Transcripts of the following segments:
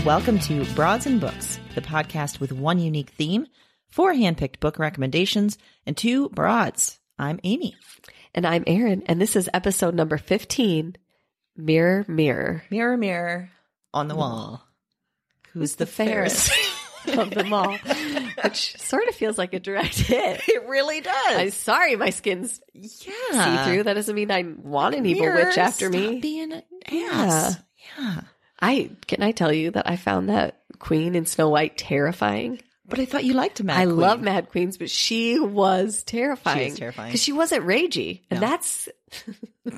And welcome to Broads and Books, the podcast with one unique theme, four handpicked book recommendations, and two broads. I'm Amy. And I'm Erin, and this is episode number 15 Mirror, Mirror Mirror, mirror on the wall. Who's the, fairest? of them all, which sort of feels like a direct hit. It really does. I'm sorry, my skin's yeah. see through. That doesn't mean I want an evil Mirror, witch after me. being an Yeah. Yeah. I can I tell you that I found that queen in Snow White terrifying. But I thought you liked Mad I Queen. love Mad Queens, but she was terrifying. She is terrifying. because she wasn't ragey, and No. that's Woo!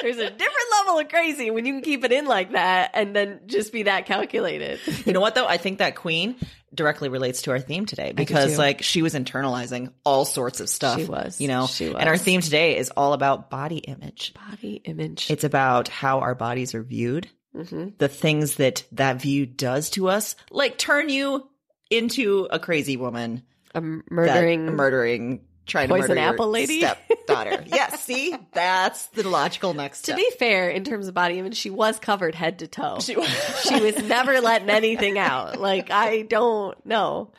There's a different level of crazy when you can keep it in like that and then just be that calculated. You know what though? I think that queen directly relates to our theme today because like she was internalizing all sorts of stuff. She was. You know? She was. And our theme today is all about body image. Body image. It's about how our bodies are viewed, hmm the things that that view does to us, like turn you into a crazy woman, A murdering. murdering, trying Poison to murder apple lady? stepdaughter. yes, see, that's the logical next To step. be fair, in terms of body image, she was covered head to toe. She- she was never letting anything out. Like, I don't know.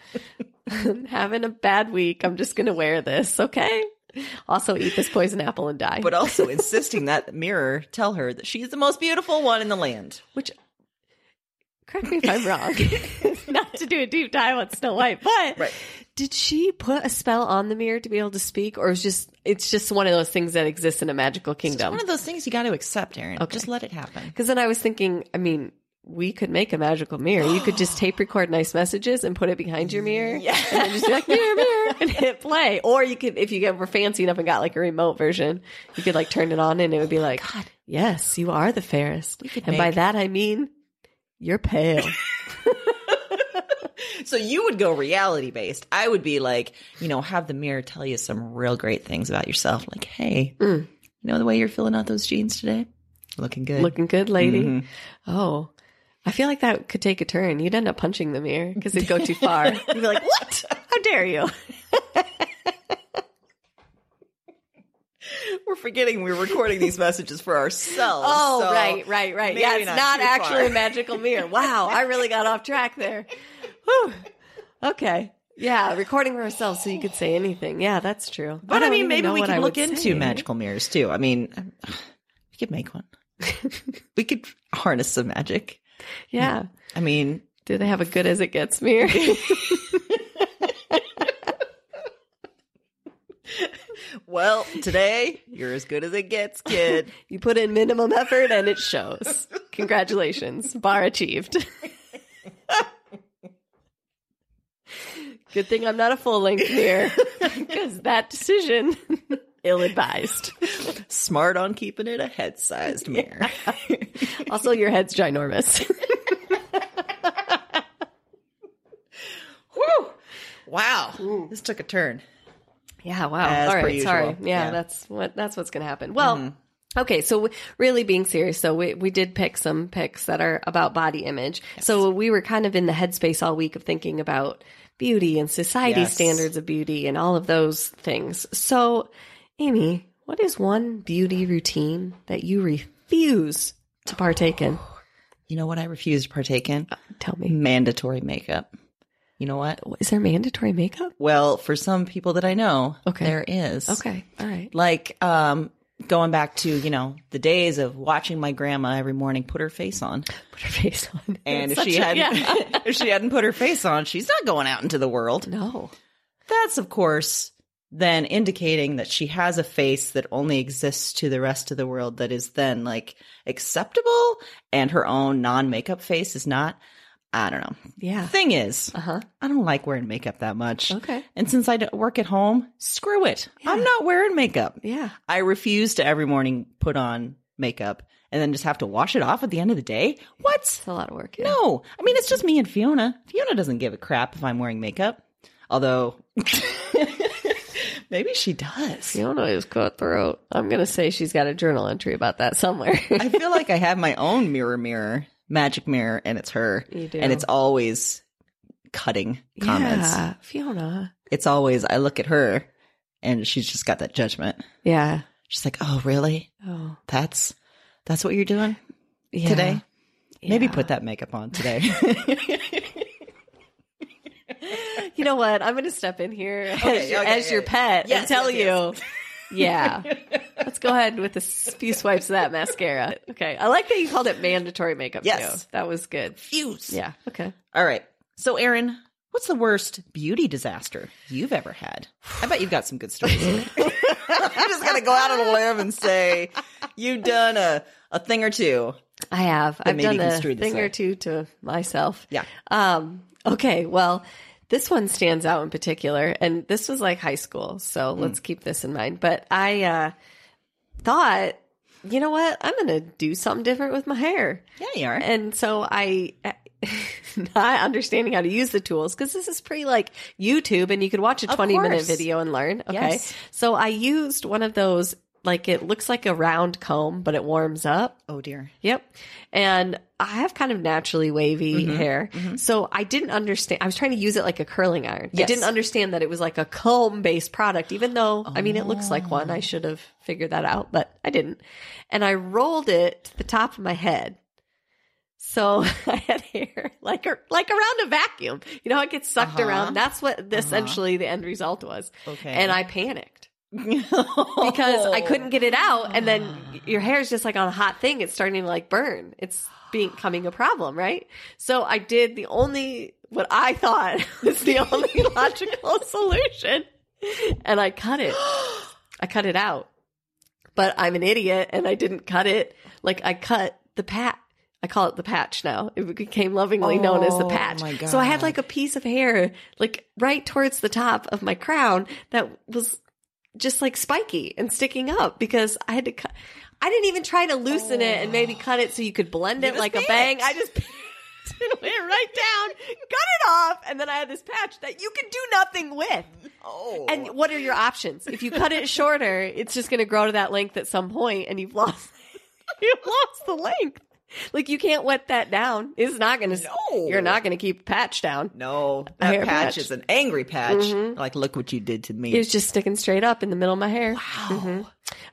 Having a bad week. I'm just going to wear this, okay? Also, eat this poison apple and die. but also insisting that the mirror tell her that she's the most beautiful one in the land. Which, correct me if I'm wrong, not to do a deep dive on Snow White, but Right. Did she put a spell on the mirror to be able to speak, or is just it's just one of those things that exists in a magical kingdom? It's one of those things you got to accept, Erin. Okay. Just let it happen. Because then I was thinking, I mean, we could make a magical mirror. You could just tape record nice messages and put it behind your mirror. Yeah. And then just be like, mirror, mirror, and hit play. Or you could, if you get were fancy enough and got like a remote version, you could like turn it on and it would be oh like, God, yes, you are the fairest. And by that I mean, you're pale. So you would go reality based. I would be like, you know, have the mirror tell you some real great things about yourself. Like, hey, Mm. you know the way you're filling out those jeans today? Looking good. Looking good, lady. Mhm. Oh, I feel like that could take a turn. You'd end up punching the mirror because it'd go too far. You'd be like, what? How dare you? We're forgetting we're recording these messages for ourselves. Oh, so right, right, right. Yeah, it's not not, actually far. a magical mirror. Wow, I really got off track there. Whew. Okay. Yeah, recording for ourselves so you could say anything. Yeah, that's true. But I, don't mean, maybe we could look into say. magical mirrors too. I mean, we could make one. we could harness some magic. Yeah. I mean, Do they have a good as it gets mirror? Well, today you're as good as it gets, kid. You put in minimum effort and it shows. Congratulations. Bar achieved. Good thing I'm not a full length mirror because that decision ill advised. Smart on keeping it a head sized mirror. Also, your head's ginormous. Woo! Wow. This took a turn. Yeah, wow. As All right, sorry. Yeah, Yeah. that's what that's what's going to happen. Well, mm-hmm. okay, so really being serious, so we we did pick some picks that are about body image. So we were kind of in the headspace all week of thinking about beauty and society Yes. standards of beauty and all of those things. So, Amy, what is one beauty routine that you refuse to partake in? You know what I refuse to partake in? Tell me. Mandatory makeup. You know what? Is there mandatory makeup? Well, for some people that I know, Okay. there is. Okay. All right. Like, um, going back to, you know, the days of watching my grandma every morning put her face on. Put her face on. And if she a- hadn't yeah. if she hadn't put her face on, she's not going out into the world. No. That's of course then indicating that she has a face that only exists to the rest of the world that is then like acceptable and her own non-makeup face is not. I don't know. Yeah. Thing is, Uh huh. I don't like wearing makeup that much. Okay. And since I work at home, screw it. I'm not wearing makeup. Yeah. I refuse to every morning put on makeup and then just have to wash it off at the end of the day. What? It's a lot of work. Yeah. No. I mean, it's just me and Fiona. Fiona doesn't give a crap if I'm wearing makeup. Although, maybe she does. Fiona is cutthroat. I'm gonna say she's got a journal entry about that somewhere. I feel like I have my own mirror, mirror, magic mirror, and it's her. You do. And it's always cutting comments. Yeah, Fiona. It's always, I look at her and she's just got that judgment. Yeah. She's like, oh, really? Oh, That's, that's what you're doing yeah. today? Maybe put that makeup on today. You know what? I'm gonna step in here as, Okay, your, okay, as your yeah. pet Yes, and tell yes, you. Yeah. Let's go ahead with a few swipes of that mascara. Okay. I like that you called it mandatory makeup Yes. too. That was good. Fuse. Yeah. Okay. All right. So, Erin, what's the worst beauty disaster you've ever had? I bet you've got some good stories. I'm just going to go out on a limb and say you've done a, a thing or two. I have. I've maybe done a thing way. or two to myself. Yeah. Um, okay. Well, this one stands out in particular, and this was like high school, so Hmm. let's keep this in mind. But I uh, thought, you know what? I'm going to do something different with my hair. Yeah, you are. And so I, not understanding how to use the tools, because this is pretty like YouTube and you could watch a 20 minute video and learn. Okay. Yes. So I used one of those, like it looks like a round comb, but it warms up. oh, dear. Yep. And I have kind of naturally wavy Mm-hmm. hair. So I didn't understand. I was trying to use it like a curling iron. I didn't understand that it was like a comb based product, even though, I mean, it looks like Oh. one. I should have figured that out, but I didn't. And I rolled it to the top of my head. So I had hair like a, like around a vacuum. You know, it gets sucked Uh-huh. around. That's what essentially the end result was. Okay. And I panicked because I couldn't get it out, and then your hair is just like on a hot thing. It's starting to like burn. It's becoming a problem, right? So I did the only what I thought was the only logical solution, and I cut it. I cut it out, but I'm an idiot, and I didn't cut it. Like I cut the pat. I call it the patch now. It became lovingly known as the Oh, patch. So I had like a piece of hair, like right towards the top of my crown that was just like spiky and sticking up because I had to cut. I didn't even try to loosen it and maybe cut it so you could blend it like a bang. I just it went right down, cut it off, and then I had this patch that you can do nothing with. Oh. And what are your options? If you cut it shorter, it's just going to grow to that length at some point, and you've lost you've lost the length. Like you can't wet that down. It's not going to. No. You're not going to keep patch down. no, that patch, patch. is an angry patch. Mm-hmm. Like, look what you did to me. It was just sticking straight up in the middle of my hair. Wow. Mm-hmm.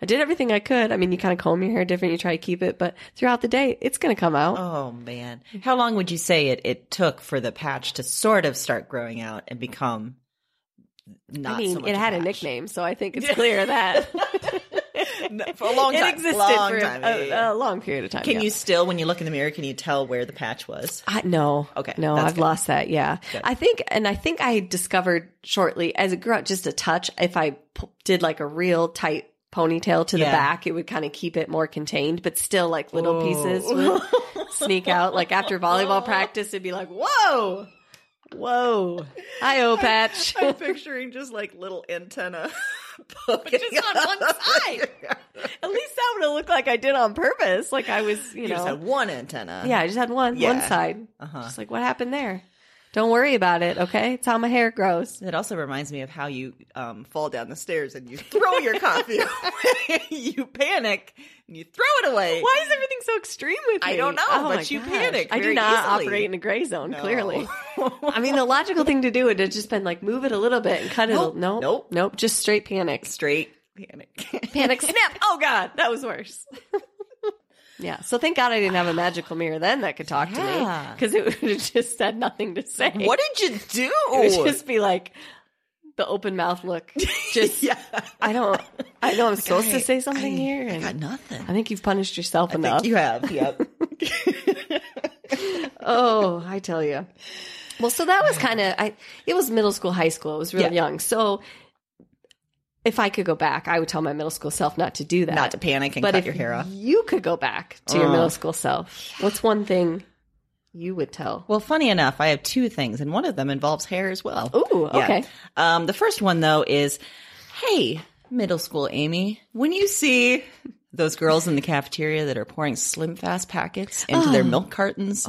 I did everything I could. I mean, you kind of comb your hair different. You try to keep it, but throughout the day, it's going to come out. Oh man. How long would you say it, it took for the patch to sort of start growing out and become not I mean, so much it had a nickname, so I think it's clear that for a long time. it existed long for time. a, Yeah, a long period of time. Can yeah. you still, when you look in the mirror, can you tell where the patch was? I, no. Okay, No, I've good. lost that. Yeah. I think, and I think I discovered shortly as it grew out just a touch, if I p- did like a real tight ponytail to the Yeah. back, it would kind of keep it more contained, but still like little pieces would sneak out. Like after volleyball practice, it'd be like, whoa, whoa, hi, patch. I'm picturing just like little antenna. Poking Just on one side. At least that would have looked like I did on purpose. Like I was, you, You know. just had one antenna. yeah, I just had one, one side. Uh-huh. Just like, what happened there? Don't worry about it, okay? It's how my hair grows. It also reminds me of how you um, fall down the stairs and you throw your coffee away. you panic and you throw it away. Why is everything so extreme with me? I don't know, Oh but you gosh. panic I do not easily. operate in a gray zone. No. Clearly, I mean the logical thing to do would have just been like move it a little bit and cut it. Nope. a- Nope, Nope. nope. Just straight panic. Straight panic. Panic snap. Oh god, that was worse. Yeah. So thank God I didn't have a magical mirror then that could talk to me because it would have just said nothing to say. what did you do? It would just be like the open mouth look. Just yeah. I don't. I know I'm supposed to say something I- here, I got nothing. I think you've punished yourself I enough. think you have. Yep. Oh, I tell you. Well, so that was kind of I. It was middle school, high school. It was real Yeah. young. So if I could go back, I would tell my middle school self not to do that. Not to panic and but cut if your hair off. you could go back to your Oh. middle school self, what's one thing you would tell? Well, funny enough, I have two things, and one of them involves hair as well. Ooh, Yeah. okay. Um, the first one though is, hey, middle school Amy, when you see those girls in the cafeteria that are pouring Slim Fast packets into their milk cartons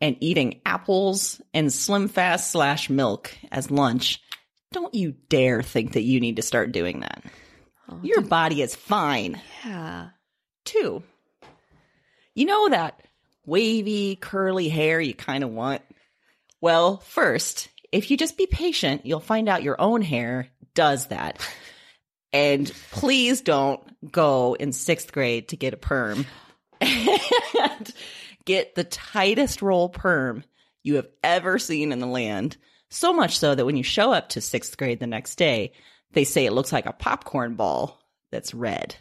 and eating apples and Slim Fast slash milk as lunch, don't you dare think that you need to start doing that. Oh, your body is fine. Yeah. Two, you know that wavy, curly hair you kind of want? Well, first, if you just be patient, you'll find out your own hair does that. And please don't go in sixth grade to get a perm and get the tightest roll perm you have ever seen in the land. So much so that when you show up to sixth grade the next day, they say it looks like a popcorn ball that's red.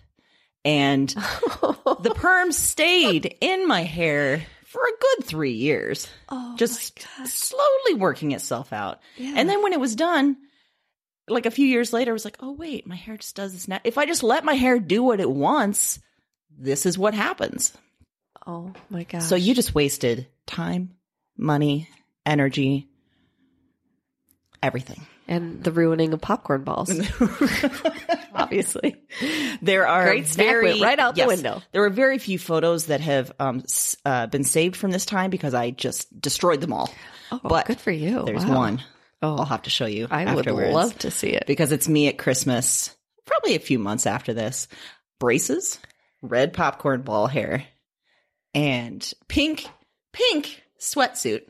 And the perm stayed in my hair for a good three years, Oh, just slowly working itself out. And then when it was done, like a few years later, I was like, oh, wait, my hair just does this now. If I just let my hair do what it wants, this is what happens. oh my God. So you just wasted time, money, energy, everything. and the ruining of popcorn balls. Obviously. There are Great very right out the window. There are very few photos that have um, uh, been saved from this time because I just destroyed them all. Oh, But good for you. There's Wow. one. Oh. I'll have to show you. I would love to see it. because it's me at Christmas, probably a few months after this. Braces, red popcorn ball hair, and pink, pink sweatsuit.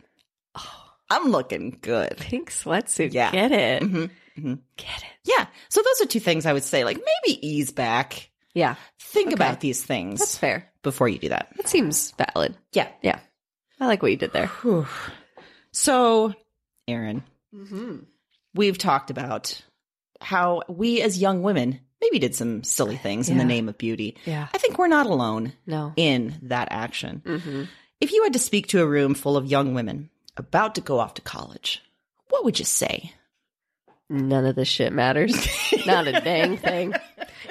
I'm looking good. Pink sweatsuit. Yeah. Get it. Mhm, mhm. Get it. Yeah. So those are two things I would say. Like maybe ease back. Yeah. Think Okay. about these things That's fair. before you do that. That seems valid. Yeah. Yeah. I like what you did there. Whew. So, Erin, we've talked about how we as young women maybe did some silly things in the name of beauty. Yeah. I think we're not alone No. in that action. Mm-hmm. If you had to speak to a room full of young women about to go off to college, what would you say? None of this shit matters. not a dang thing.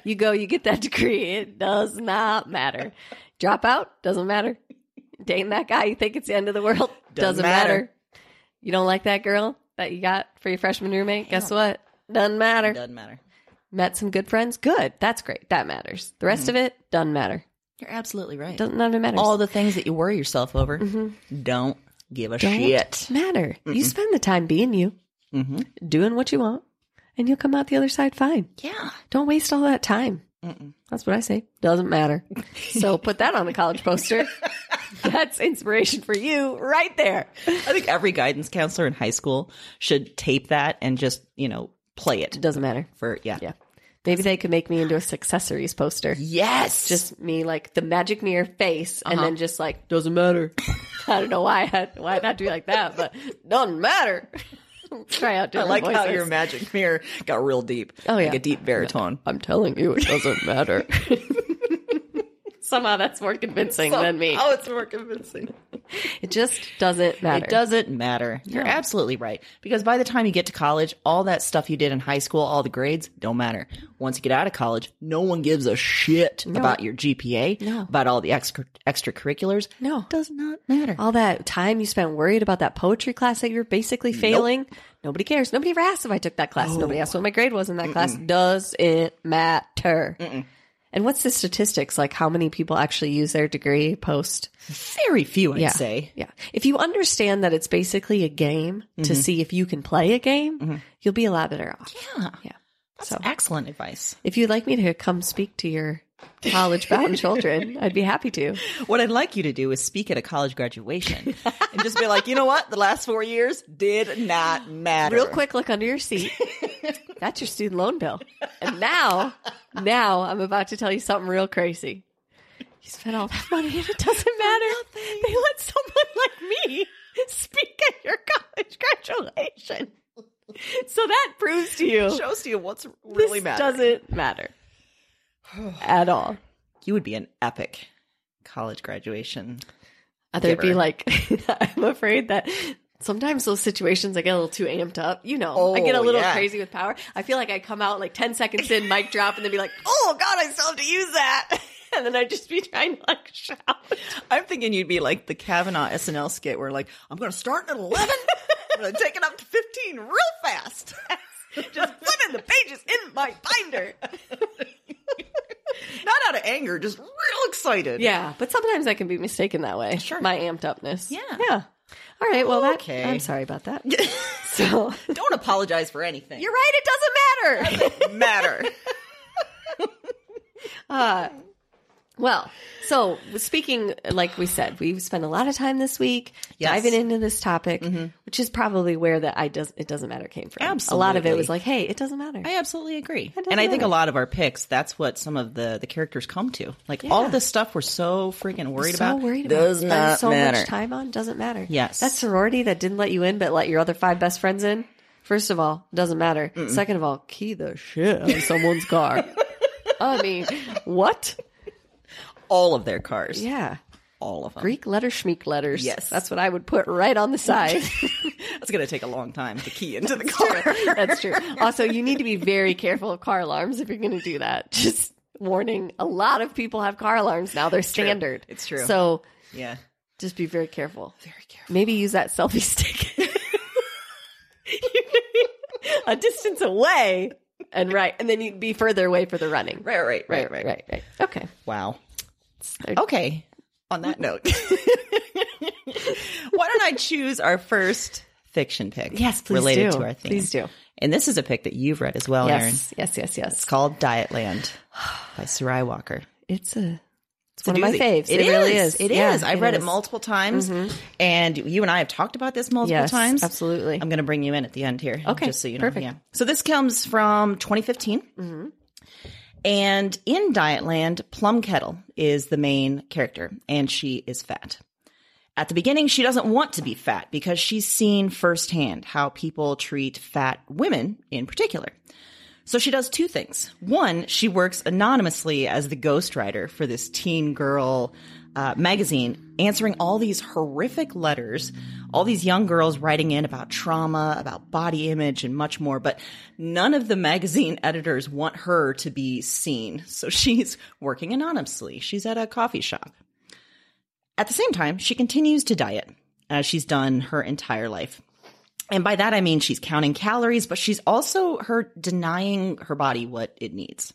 You go, you get that degree. It does not matter. Drop out, doesn't matter. Dating that guy, you think it's the end of the world, doesn't, matter. matter. You don't like that girl that you got for your freshman roommate? Guess what? Doesn't matter. Doesn't matter. Met some good friends? Good. That's great. That matters. The rest mm-hmm. of it doesn't matter. You're absolutely right. Doesn't none of it matters. All the things that you worry yourself over mm-hmm. don't give a don't shit. matter. You spend the time being you, hmm doing what you want, and you'll come out the other side fine. Yeah. Don't waste all that time. Mm-mm. That's what I say. Doesn't matter. so put that on the college poster. That's inspiration for you right there. I think every guidance counselor in high school should tape that and just, you know, play it Doesn't matter. for, yeah. Yeah. Maybe they could make me into a accessories poster. Yes. Just me like the magic mirror face and uh-huh. then just like doesn't matter. I don't know why I had why to be like that, but doesn't matter. Try out I different like how voices. your magic mirror got real deep. Oh, like yeah. a deep baritone. I'm telling you, it doesn't matter. Somehow that's more convincing than me. Oh, it's more convincing. It just doesn't matter. It doesn't matter. You're absolutely right. Because by the time you get to college, all that stuff you did in high school, all the grades, don't matter. Once you get out of college, no one gives a shit about your GPA, No. about all the extra extracurriculars. No. does not matter. All that time you spent worried about that poetry class that you're basically failing. Nobody cares. Nobody ever asked if I took that class. Oh. Nobody asked what my grade was in that class. Doesn't matter. And what's the statistics? Like how many people actually use their degree post? Very few, I'd Yeah. say. Yeah. If you understand that it's basically a game to mm-hmm. see if you can play a game, mm-hmm. you'll be a lot better off. Yeah. Yeah. That's So excellent advice. if you'd like me to come speak to your college bound children, I'd be happy to. What I'd like you to do is speak at a college graduation and just be like, you know what? The last four years did not matter. Real quick look under your seat. That's your student loan bill. And now, now I'm about to tell you something real crazy. You spent all that money and it doesn't matter. They let someone like me speak at your college graduation. So that proves to you shows to you what's really this matters. doesn't matter at all. You would be an epic college graduation. There'd be like, I'm afraid that sometimes those situations I get a little too amped up. You know, I get a Oh, little yeah. crazy with power. I feel like I come out like 10 seconds in, mic drop, and then be like, oh God, I still have to use that. And then I'd just be trying to like shout. I'm thinking you'd be like the Kavanaugh SNL skit where like, I'm going to start at 11. I'm going to take it up to 15 real fast. Just flipping the pages in my binder. Not out of anger, just real excited. Yeah, but sometimes I can be mistaken that way. Sure. My amped upness. Yeah. Yeah. All right. Well, that, Okay. I'm sorry about that. so Don't apologize for anything. you're right. It doesn't matter. matter. Uh, well, so speaking, like we said, we've spent a lot of time this week Yes. diving into this topic, mm-hmm. which is probably where the I does it doesn't matter came from. Absolutely, A lot of it was like, hey, it doesn't matter. I absolutely agree. And I think a lot of our picks, that's what some of the, the characters come to. Like all this stuff we're so freaking worried so about. worried about does spend not so matter. much time on doesn't matter. Yes. that sorority that didn't let you in but let your other five best friends in. First of all, doesn't matter. Second of all, key the shit out of someone's car. I mean, what? All of their cars. Yeah. All of them. Greek letter schmeek letters. Yes. That's what I would put right on the side. That's going to take a long time to key into the car. That's true. Also, you need to be very careful of car alarms if you're going to do that. Just warning. A lot of people have car alarms now. They're standard. It's true. So yeah. just be very careful. Very careful. Maybe use that selfie stick a distance away and right, and then you'd be further away for the running. Right, Right, right, right, right, right, right. Okay. Wow. Okay. On that note, why don't I choose our first fiction pick? Yes, please related do. to our theme. Please do. And this is a pick that you've read as well, Erin. Yes, yes, yes, yes. It's called Dietland by Sarai Walker. It's a. It's, one of my faves. It, It really is. It Yeah, is. I've read it is. Mm-hmm. multiple times, and you and I have talked about this multiple Yes, times. absolutely. I'm going to bring you in at the end here, Okay, Just so you know. perfect. Yeah. So this comes from 2015, Mm-hmm. And in Dietland, Plum Kettle is the main character, and she is fat. At the beginning, she doesn't want to be fat because she's seen firsthand how people treat fat women in particular. So she does two things. One, she works anonymously as the ghostwriter for this teen girl uh, magazine, answering all these horrific letters, all these young girls writing in about trauma, about body image, and much more. But none of the magazine editors want her to be seen. So she's working anonymously. She's at a coffee shop. At the same time, she continues to diet, as she's done her entire life. And by that I mean she's counting calories, but she's also her denying her body what it needs.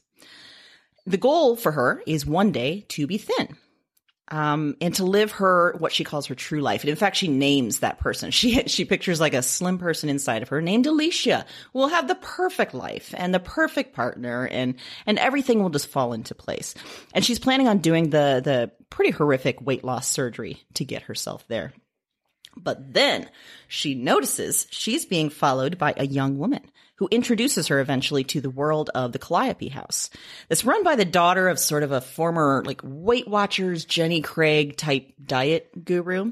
The goal for her is one day to be thin. Um, and to live her what she calls her true life. And in fact, she names that person. She she pictures like a slim person inside of her named Alicia will have the perfect life and the perfect partner and and everything will just fall into place. And she's planning on doing the the pretty horrific weight loss surgery to get herself there. But then she notices she's being followed by a young woman who introduces her eventually to the world of the Calliope House. That's run by the daughter of sort of a former like Weight Watchers, Jenny Craig type diet guru.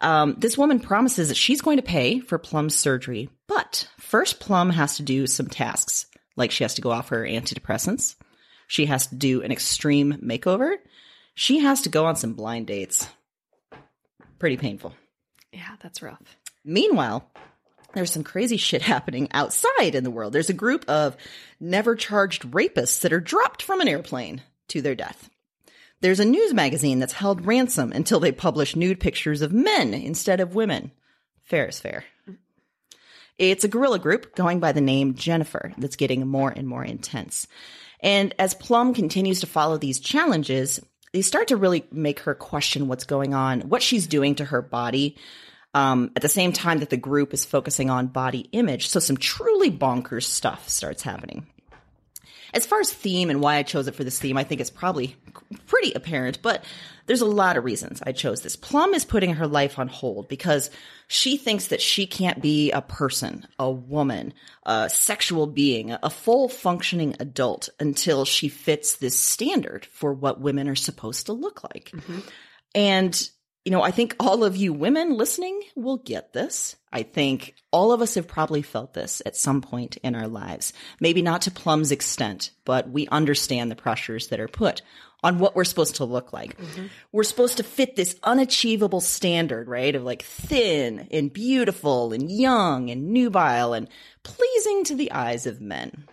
Um, this woman promises that she's going to pay for Plum's surgery, But first, Plum has to do some tasks, like she has to go off her antidepressants. She has to do an extreme makeover. She has to go on some blind dates. Pretty painful. Yeah, that's rough. Meanwhile, there's some crazy shit happening outside in the world. There's a group of never charged rapists that are dropped from an airplane to their death. There's a news magazine that's held ransom until they publish nude pictures of men instead of women. Fair is fair. It's a guerrilla group going by the name Jennifer that's getting more and more intense. And as Plum continues to follow these challenges, they start to really make her question what's going on, what she's doing to her body, um, at the same time that the group is focusing on body image. So some truly bonkers stuff starts happening. As far as theme and why I chose it for this theme, I think it's probably pretty apparent, but there's a lot of reasons I chose this. Plum is putting her life on hold because she thinks that she can't be a person, a woman, a sexual being, a full functioning adult until she fits this standard for what women are supposed to look like. And you know, I think all of you women listening will get this. I think all of us have probably felt this at some point in our lives. Maybe not to Plum's extent, but we understand the pressures that are put on what we're supposed to look like. Mm-hmm. We're supposed to fit this unachievable standard, right? Of like thin and beautiful and young and nubile and pleasing to the eyes of men.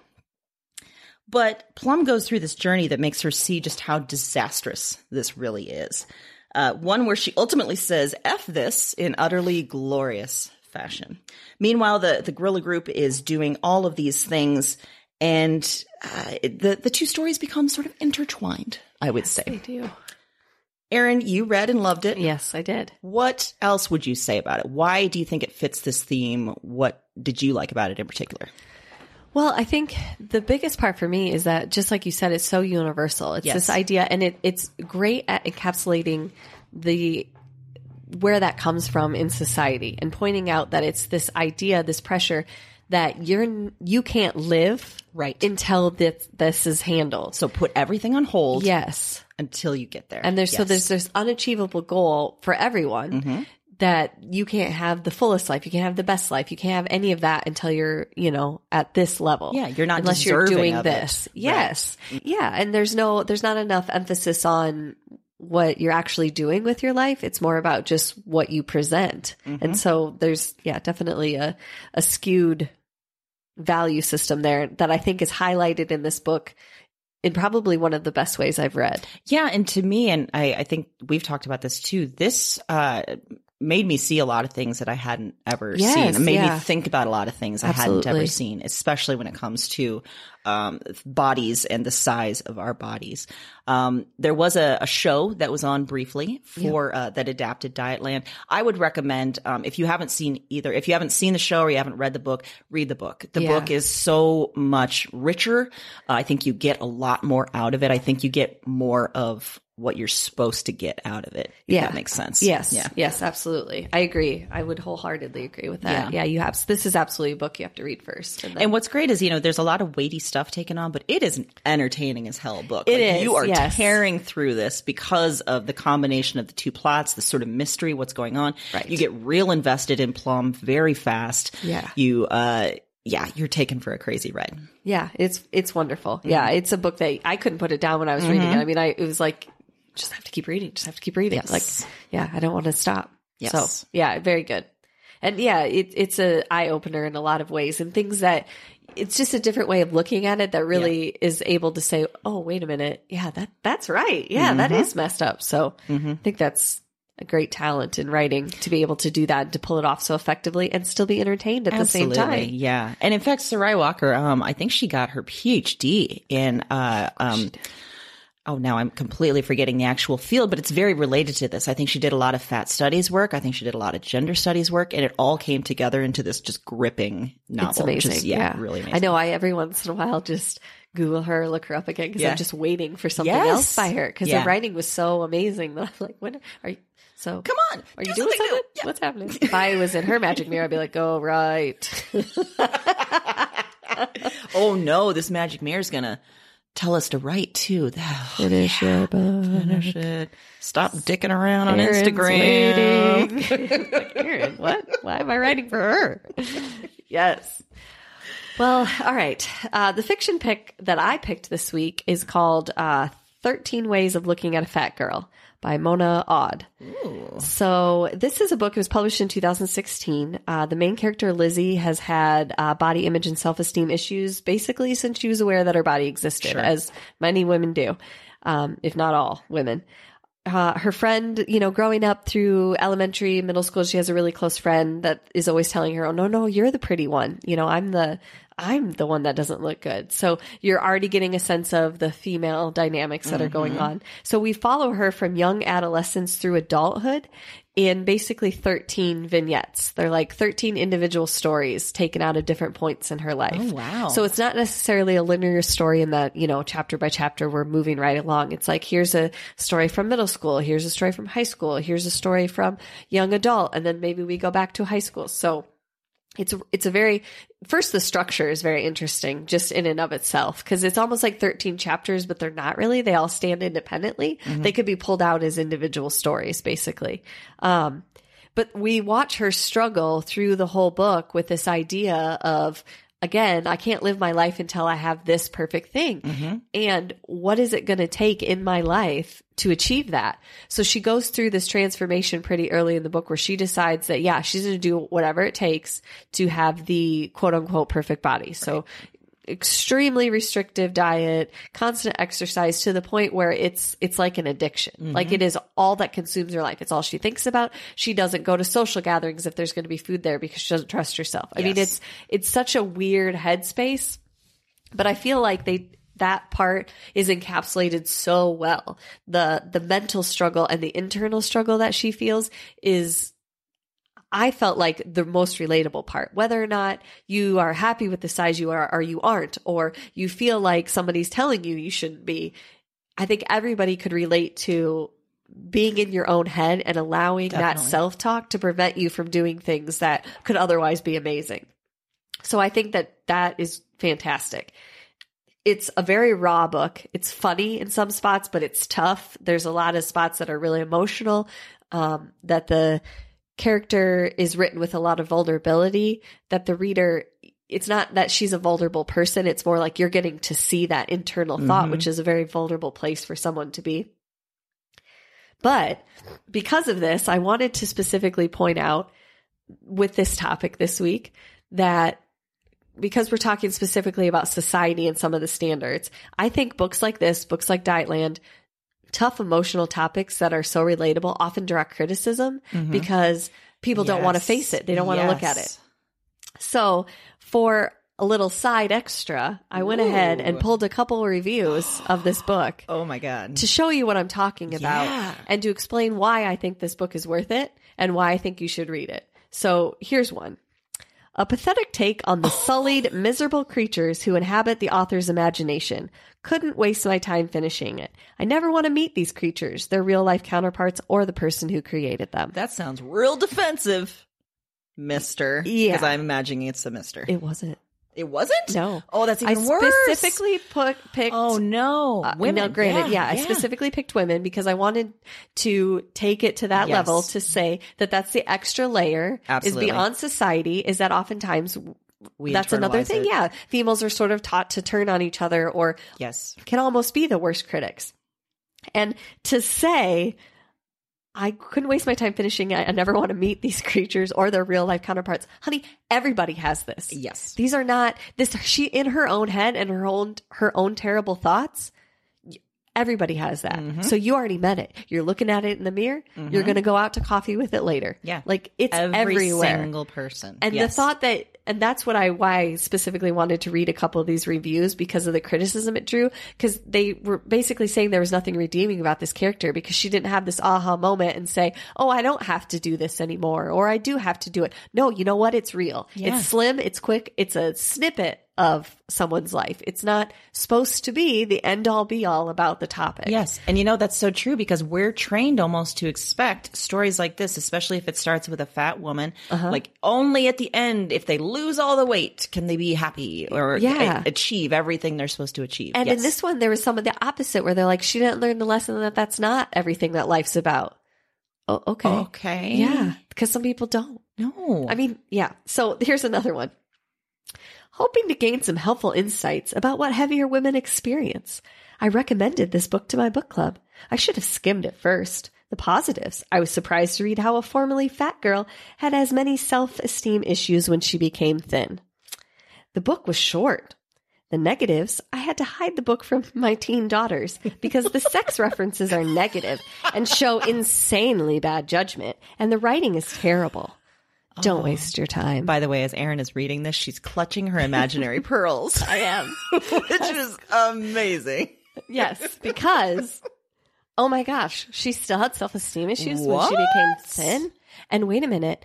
But Plum goes through this journey that makes her see just how disastrous this really is. Uh, one where she ultimately says F this in utterly glorious fashion. Meanwhile, the, the guerrilla group is doing all of these things, and uh, the, the two stories become sort of intertwined, I would They say. do. Erin, you read and loved it. Yes, I did. What else would you say about it? Why do you think it fits this theme? What did you like about it in particular? Well, I think the biggest part for me is that just like you said, it's so universal. It's Yes. this idea and it, it's great at encapsulating the where that comes from in society and pointing out that it's this idea, this pressure that you're you can't live Right. until this this is handled. So put everything on hold yes. until you get there. And there's so there's this unachievable goal for everyone Mm-hmm. That you can't have the fullest life, you can't have the best life, you can't have any of that until you're, you know, at this level. Yeah, you're not unless you're doing of it. this. Yes. Yeah, and there's no there's not enough emphasis on what you're actually doing with your life. It's more about just what you present. Mm-hmm. And so there's yeah, definitely a a skewed value system there that I think is highlighted in this book in probably one of the best ways I've read. Yeah, and to me, and I, I think we've talked about this too. This uh, made me see a lot of things that I hadn't ever Yes, seen. It made yeah. me think about a lot of things I hadn't ever seen, especially when it comes to um, bodies and the size of our bodies. Um, there was a, a show that was on briefly for uh, that adapted Dietland. I would recommend um, if you haven't seen either, if you haven't seen the show or you haven't read the book, read the book. The Yeah. book is so much richer. Uh, I think you get a lot more out of it. I think you get more of what you're supposed to get out of it. If Yeah. that makes sense. Yes. Yeah. Yes, absolutely. I agree. I would wholeheartedly agree with that. Yeah. you have this is absolutely a book you have to read first. And then, And what's great is, you know, there's a lot of weighty stuff taken on, but it is an entertaining as hell book. It Like, is, You are yes. tearing through this because of the combination of the two plots, the sort of mystery, what's going on. Right. You get real invested in Plum very fast. Yeah. You, uh, yeah, you're taken for a crazy ride. yeah, it's it's wonderful. Mm-hmm. Yeah, it's a book that I couldn't put it down when I was reading it. I mean, I it was like just have to keep reading, just have to keep reading. Yes. Like, yeah, I don't want to stop. Yes. So, yeah, very good. And yeah, it, it's a eye opener in a lot of ways and things that it's just a different way of looking at it that really is able to say, "Oh, wait a minute. Yeah, that that's right. Yeah, that Mm-hmm. is messed up." So, I think that's a great talent in writing to be able to do that, to pull it off so effectively and still be entertained at the same time. Yeah. And in fact, Sarai Walker, um, I think she got her PhD in, uh, um, oh, now I'm completely forgetting the actual field, but it's very related to this. I think she did a lot of fat studies work. I think she did a lot of gender studies work, and it all came together into this just gripping novel. It's amazing. Just, yeah, yeah, really amazing. I know. I every once in a while just Google her, look her up again because Yeah. I'm just waiting for something Yes. else by her because Yeah. her writing was so amazing that I'm like, what are you? So Come on, are do you doing something. What's happening? If I was in her magic mirror, I'd be like, oh right. Oh no, this magic mirror is gonna tell us to write too. it is your Finish it. Stop dicking around on Erin's Instagram. like, Aaron, what? Why am I writing for her? Yes. Well, all right. Uh, the fiction pick that I picked this week is called uh, 13 Ways of Looking at a Fat Girl by Mona Awad. So this is a book. It was published in 2016. Uh, the main character, Lizzie, has had uh, body image and self-esteem issues basically since she was aware that her body existed, as many women do, um, if not all women uh, her friend, you know, growing up through elementary, middle school, she has a really close friend that is always telling her, "Oh no, no, you're the pretty one. You know, I'm the I'm the one that doesn't look good." So you're already getting a sense of the female dynamics that are going mm-hmm. on. So we follow her from young adolescence through adulthood in basically 13 vignettes. They're like 13 individual stories taken out of different points in her life. Oh, wow. So it's not necessarily a linear story in that, you know, chapter by chapter, we're moving right along. It's like, here's a story from middle school. Here's a story from high school. Here's a story from young adult. And then maybe we go back to high school. So it's it's a very first the structure is very interesting just in and of itself because it's almost like 13 chapters but they're not really. They all stand independently. They could be pulled out as individual stories basically. Um, but we watch her struggle through the whole book with this idea of again i can't live my life until i have this perfect thing. Mm-hmm. And what is it going to take in my life to achieve that? So she goes through this transformation pretty early in the book where she decides that yeah she's going to do whatever it takes to have the quote unquote perfect body. So extremely restrictive diet, constant exercise to the point where it's it's like an addiction. Mm-hmm. Like it is all that consumes her life. It's all she thinks about. She doesn't go to social gatherings if there's going to be food there because she doesn't trust herself. I mean, it's it's such a weird headspace, but I feel like they that part is encapsulated so well. The the mental struggle and the internal struggle that she feels is I felt like the most relatable part, whether or not you are happy with the size you are or you aren't, or you feel like somebody's telling you you shouldn't be. I think everybody could relate to being in your own head and allowing that self talk to prevent you from doing things that could otherwise be amazing. So I think that that is fantastic. It's a very raw book. It's funny in some spots, but it's tough. There's a lot of spots that are really emotional. Um, that the character is written with a lot of vulnerability. That the reader, it's not that she's a vulnerable person. It's more like you're getting to see that internal thought, mm-hmm. which is a very vulnerable place for someone to be. But because of this, I wanted to specifically point out with this topic this week that because we're talking specifically about society and some of the standards, I think books like this, books like Dietland, tough emotional topics that are so relatable often direct criticism mm-hmm. because people don't want to face it. They don't want to look at it. So for a little side extra, I went ahead and pulled a couple reviews of this book Oh my god. to show you what I'm talking about Yeah. and to explain why I think this book is worth it and why I think you should read it. So here's one. A pathetic take on the sullied, miserable creatures who inhabit the author's imagination. Couldn't waste my time finishing it. I never want to meet these creatures, their real life counterparts, or the person who created them. That sounds real defensive, Mister. Yeah. because I'm imagining it's a Mister. It wasn't. It wasn't. No. Oh, that's I even worse. I specifically put, picked Oh no, Uh, women. Now, granted, yeah, I specifically picked women because I wanted to take it to that Yes. level to say that that's the extra layer Absolutely. is beyond society. Is that oftentimes We that's another thing? it. Yeah, females are sort of taught to turn on each other or Yes. can almost be the worst critics. And to say, I couldn't waste my time finishing. it. I never want to meet these creatures or their real life counterparts. Honey, everybody has this. Yes. These are not this she in her own head and her own her own terrible thoughts. Everybody has that. Mm-hmm. So you already met it. You're looking at it in the mirror. You're going to go out to coffee with it later. Yeah. Like it's Every everywhere. single person. And Yes. the thought that, and that's what I, why I specifically wanted to read a couple of these reviews because of the criticism it drew. Cause they were basically saying there was nothing redeeming about this character because she didn't have this aha moment and say, Oh, I don't have to do this anymore. Or I do have to do it. No, you know what? It's real. Yeah. It's slim. It's quick. It's a snippet of someone's life. It's not supposed to be the end all be all about the topic. Yes. And you know, that's so true because we're trained almost to expect stories like this, especially if it starts with a fat woman. Uh-huh. Like only at the end, if they lose all the weight, can they be happy or Yeah. a- achieve everything they're supposed to achieve. And Yes. in this one, there was some of the opposite where they're like, she didn't learn the lesson that that's not everything that life's about. Oh, okay. Okay. Yeah. Because some people don't. No. I mean, yeah. So here's another one. Hoping to gain some helpful insights about what heavier women experience, I recommended this book to my book club. I should have skimmed it first. The positives. I was surprised to read how a formerly fat girl had as many self esteem issues when she became thin. The book was short. The negatives, I had to hide the book from my teen daughters because the sex references are negative and show insanely bad judgment, and the writing is terrible. Don't oh. waste your time. By the way, as Erin is reading this, she's clutching her imaginary pearls. I am. which is amazing. Yes, because oh my gosh, she still had self esteem issues when she became thin. And wait a minute.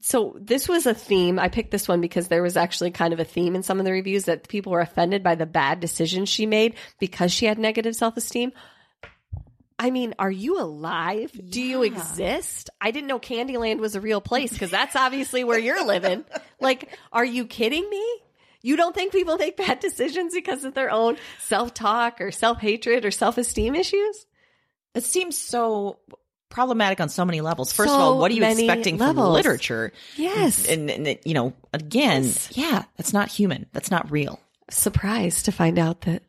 So this was a theme. I picked this one because there was actually kind of a theme in some of the reviews that people were offended by the bad decisions she made because she had negative self esteem. I mean, are you alive? Do you exist? I didn't know Candyland was a real place because that's obviously where you're living. Like, are you kidding me? You don't think people make bad decisions because of their own self talk or self hatred or self esteem issues? It seems so problematic on so many levels. First of all, what are you expecting from levels. literature? Yes. And, and it- you know, again, Yes. yeah, that's not human. That's not real. Surprised to find out that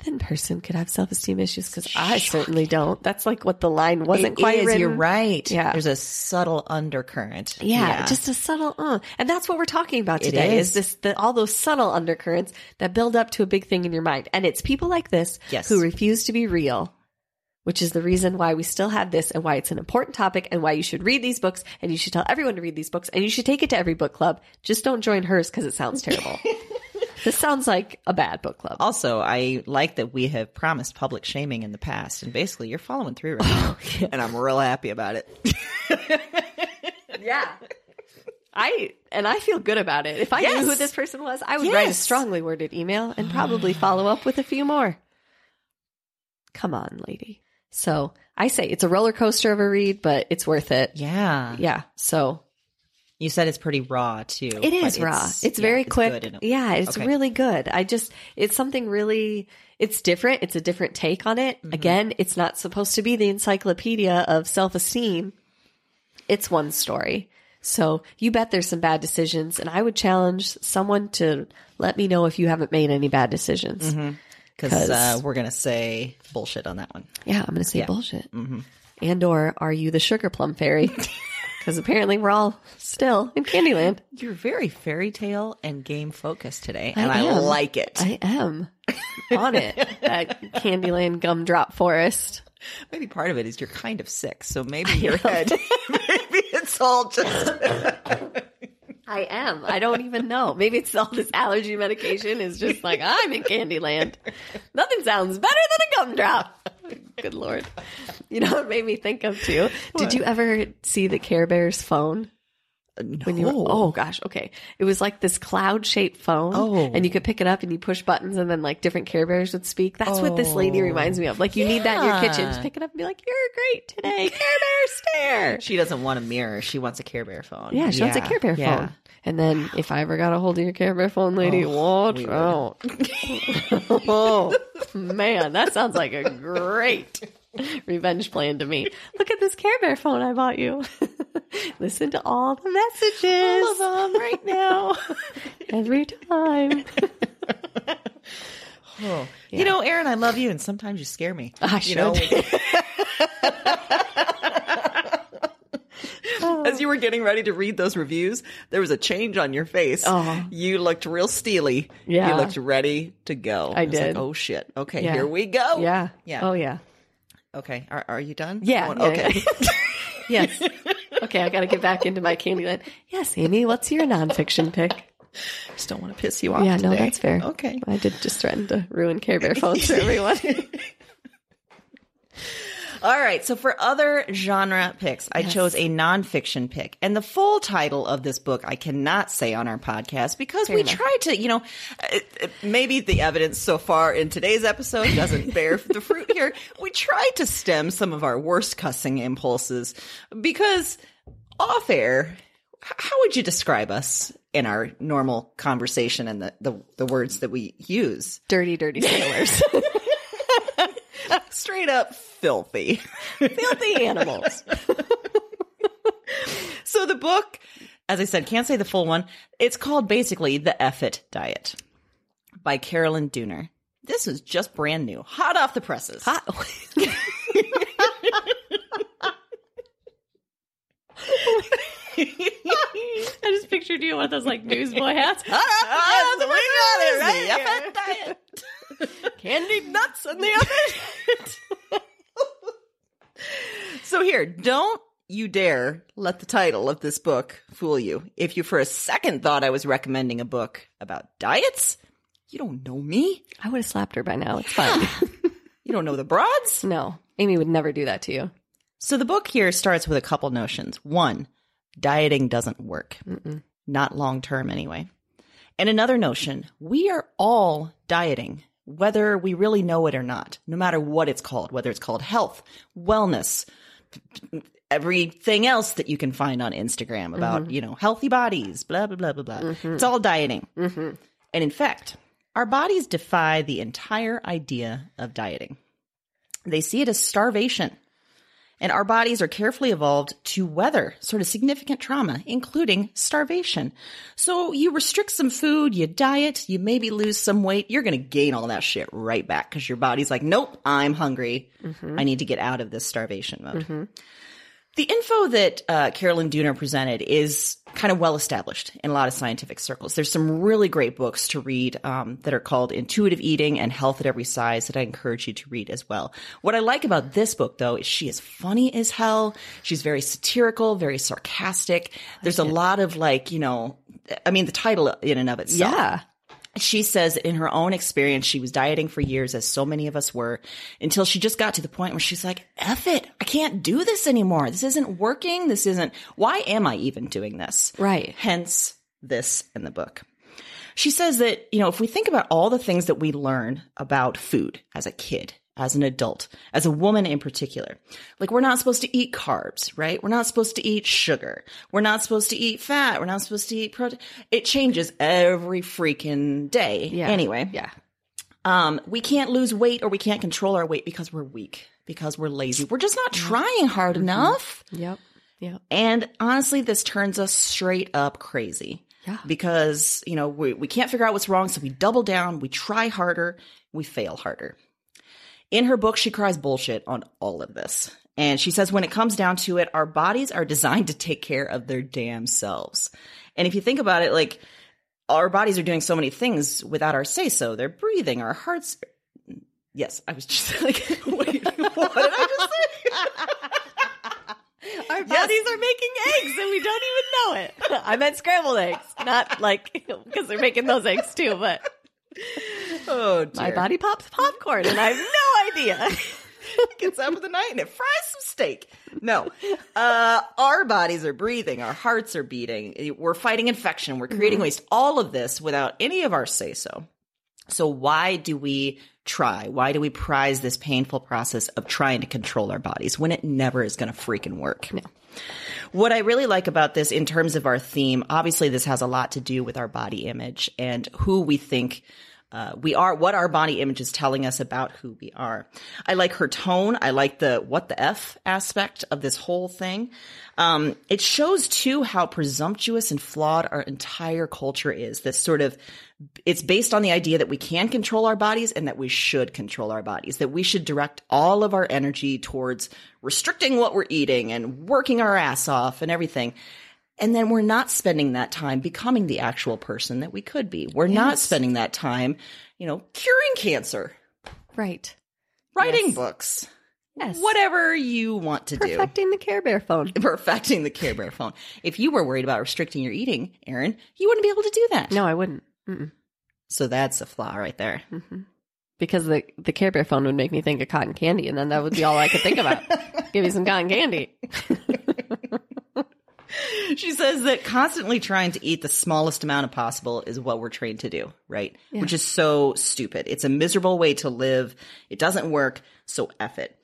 a thin person could have self esteem issues because I certainly don't. That's like what the line wasn't It quite is, written. You're right. Yeah. There's a subtle undercurrent. Yeah, just a subtle, uh. and that's what we're talking about today. Is. is. this the, all those subtle undercurrents that build up to a big thing in your mind? And it's people like this Yes. who refuse to be real, which is the reason why we still have this, and why it's an important topic, and why you should read these books, and you should tell everyone to read these books, and you should take it to every book club. Just don't join hers because it sounds terrible. this sounds like a bad book club. Also, I like that we have promised public shaming in the past, and basically you're following through right now, oh, and I'm real happy about it. Yeah. I and I feel good about it. If I knew who this person was, I would write a strongly worded email and probably follow up with a few more. Come on, lady. So I say it's a roller coaster of a read, but it's worth it. Yeah. Yeah. So You said it's pretty raw too. it is raw. It's, yeah, very it's quick. yeah, it's Okay. really good. I just it's something really it's different. It's a different take on it. Mm-hmm. Again, it's not supposed to be the encyclopedia of self-esteem. It's one story. So you bet there's some bad decisions and I would challenge someone to let me know if you haven't made any bad decisions. because uh, we're gonna say bullshit on that one. Yeah, I'm going to say bullshit. And or are you the sugar plum fairy? Because apparently we're all still in Candyland. You're very fairy tale and game focused today, I and I, like it. I am on it that Candyland Gumdrop Forest. maybe part of it is you're kind of sick, so maybe your head, maybe it's all just. I am. I don't even know. Maybe it's all this allergy medication is just like I'm in Candyland. Nothing sounds better than a gumdrop. Good lord. You know what it made me think of too? Did you ever see the Care Bears phone? Uh, when you were, oh gosh, okay. It was like this cloud shaped phone. Oh. And you could pick it up and you push buttons and then like different Care Bears would speak. That's what this lady reminds oh. me of. Like you need that in your kitchen. Yeah. Just pick it up and be like, You're great today. Care Bear stare. She doesn't want a mirror; she wants a Care Bear phone. Yeah, she wants a Care Bear yeah. phone. And then if I ever got a hold of your Care Bear phone, lady, oh, watch out. oh, man, that sounds like a great revenge plan to me. Look at this Care Bear phone I bought you. Listen to all the messages. All of them right now. Every time. Oh, you know, Erin, I love you, and sometimes you scare me. I you know, should. as you were getting ready to read those reviews, there was a change on your face. Oh. You looked real steely. Yeah. You looked ready to go. I like, did. oh shit. Okay, Yeah. here we go. Yeah. Yeah. Oh, yeah. Okay. Are, are you done? Yeah. Yeah, okay. yeah. yes. Okay, I got to get back into my Candyland. Yes, Amy, what's your nonfiction pick? Just don't want to piss you off. Yeah, no, that's fair. Okay. I did just threaten to ruin Care Bear phones for everyone. All right. So for other genre picks, I chose a nonfiction pick. And the full title of this book I cannot say on our podcast because we enough. try to, you know, it- maybe the evidence so far in today's episode doesn't bear the fruit here. We try to stem some of our worst cussing impulses because off air, how would you describe us in our normal conversation and the, the, the words that we use? dirty, dirty sailors. Straight up filthy. Filthy animals. So the book as I said, can't say the full one. It's called basically the F-it Diet by Caroline Dooner. This is just brand new, hot off the presses. Hot. I just pictured you with those like newsboy hats. Ah, we got it, right? The Diet. Candied nuts in the oven. So here, don't you dare let the title of this book fool you. If you for a second thought I was recommending a book about diets, you don't know me. I would have slapped her by now. It's fine. You don't know the broads. no, Amy would never do that to you. So the book here starts with a couple notions. One, dieting doesn't work. Not long term anyway. And another notion, we are all dieting, whether we really know it or not, no matter what it's called, whether it's called health, wellness, everything else that you can find on Instagram about, mm-hmm. you know, healthy bodies, blah, blah, blah, blah, blah. Mm-hmm. It's all dieting. Mm-hmm. And in fact, our bodies defy the entire idea of dieting. They see it as starvation. And our bodies are carefully evolved to weather sort of significant trauma, including starvation. So you restrict some food, you diet, you maybe lose some weight, you're going to gain all that shit right back because your body's like, nope, I'm hungry. Mm-hmm. I need to get out of this starvation mode. Mm-hmm. The info that uh, Caroline Dooner presented is kind of well established in a lot of scientific circles. There's some really great books to read um, that are called Intuitive Eating and Health at Every Size that I encourage you to read as well. What I like about this book, though, is she is funny as hell. She's very satirical, very sarcastic. There's a lot of like, you know, I mean, the title in and of itself Yeah. She says in her own experience, she was dieting for years, as so many of us were, until she just got to the point where she's like, F it. I can't do this anymore. This isn't working. This isn't, why am I even doing this? Right. Hence this in the book. She says that, you know, if we think about all the things that we learn about food as a kid, as an adult, as a woman in particular, like we're not supposed to eat carbs, right? We're not supposed to eat sugar. We're not supposed to eat fat. We're not supposed to eat protein. It changes every freaking day. Yeah. Anyway, Yeah. um, we can't lose weight or we can't control our weight because we're weak, because we're lazy. We're just not trying hard enough. Yep. Yep. And honestly, this turns us straight up crazy. Yeah. Because, you know, we, we can't figure out what's wrong. So we double down, we try harder, we fail harder. In her book, she cries bullshit on all of this. And she says when it comes down to it, our bodies are designed to take care of their damn selves. And if you think about it, like our bodies are doing so many things without our say so. They're breathing, our hearts. Yes, I was just like, wait, what did I just say? Our bodies are making eggs and we don't even know it. I meant scrambled eggs, not like because they're making those eggs too. But Oh, dear. my body pops popcorn and I have no idea. gets up in the night and it fries some steak. No, uh, our bodies are breathing, our hearts are beating, we're fighting infection, we're creating waste. All of this without any of our say so. So why do we try? Why do we prize this painful process of trying to control our bodies when it never is going to freaking work? What I really like about this in terms of our theme, obviously this has a lot to do with our body image and who we think uh, we are, what our body image is telling us about who we are. I like her tone. I like the what the F aspect of this whole thing. Um, it shows too how presumptuous and flawed our entire culture is. This sort of, it's based on the idea that we can control our bodies and that we should control our bodies, that we should direct all of our energy towards restricting what we're eating and working our ass off and everything. And then we're not spending that time becoming the actual person that we could be. We're not spending that time, you know, curing cancer, right. writing Yes. books, Yes. whatever you want to do. Perfecting the Care Bear phone. Perfecting the Care Bear phone. If you were worried about restricting your eating, Erin, you wouldn't be able to do that. No, I wouldn't. So that's a flaw right there. Mm-hmm. Because the the Care Bear phone would make me think of cotton candy, and then that would be all I could think about. Give me some cotton candy. She says that constantly trying to eat the smallest amount of possible is what we're trained to do, right? Which is so stupid. It's a miserable way to live. It doesn't work. So F it.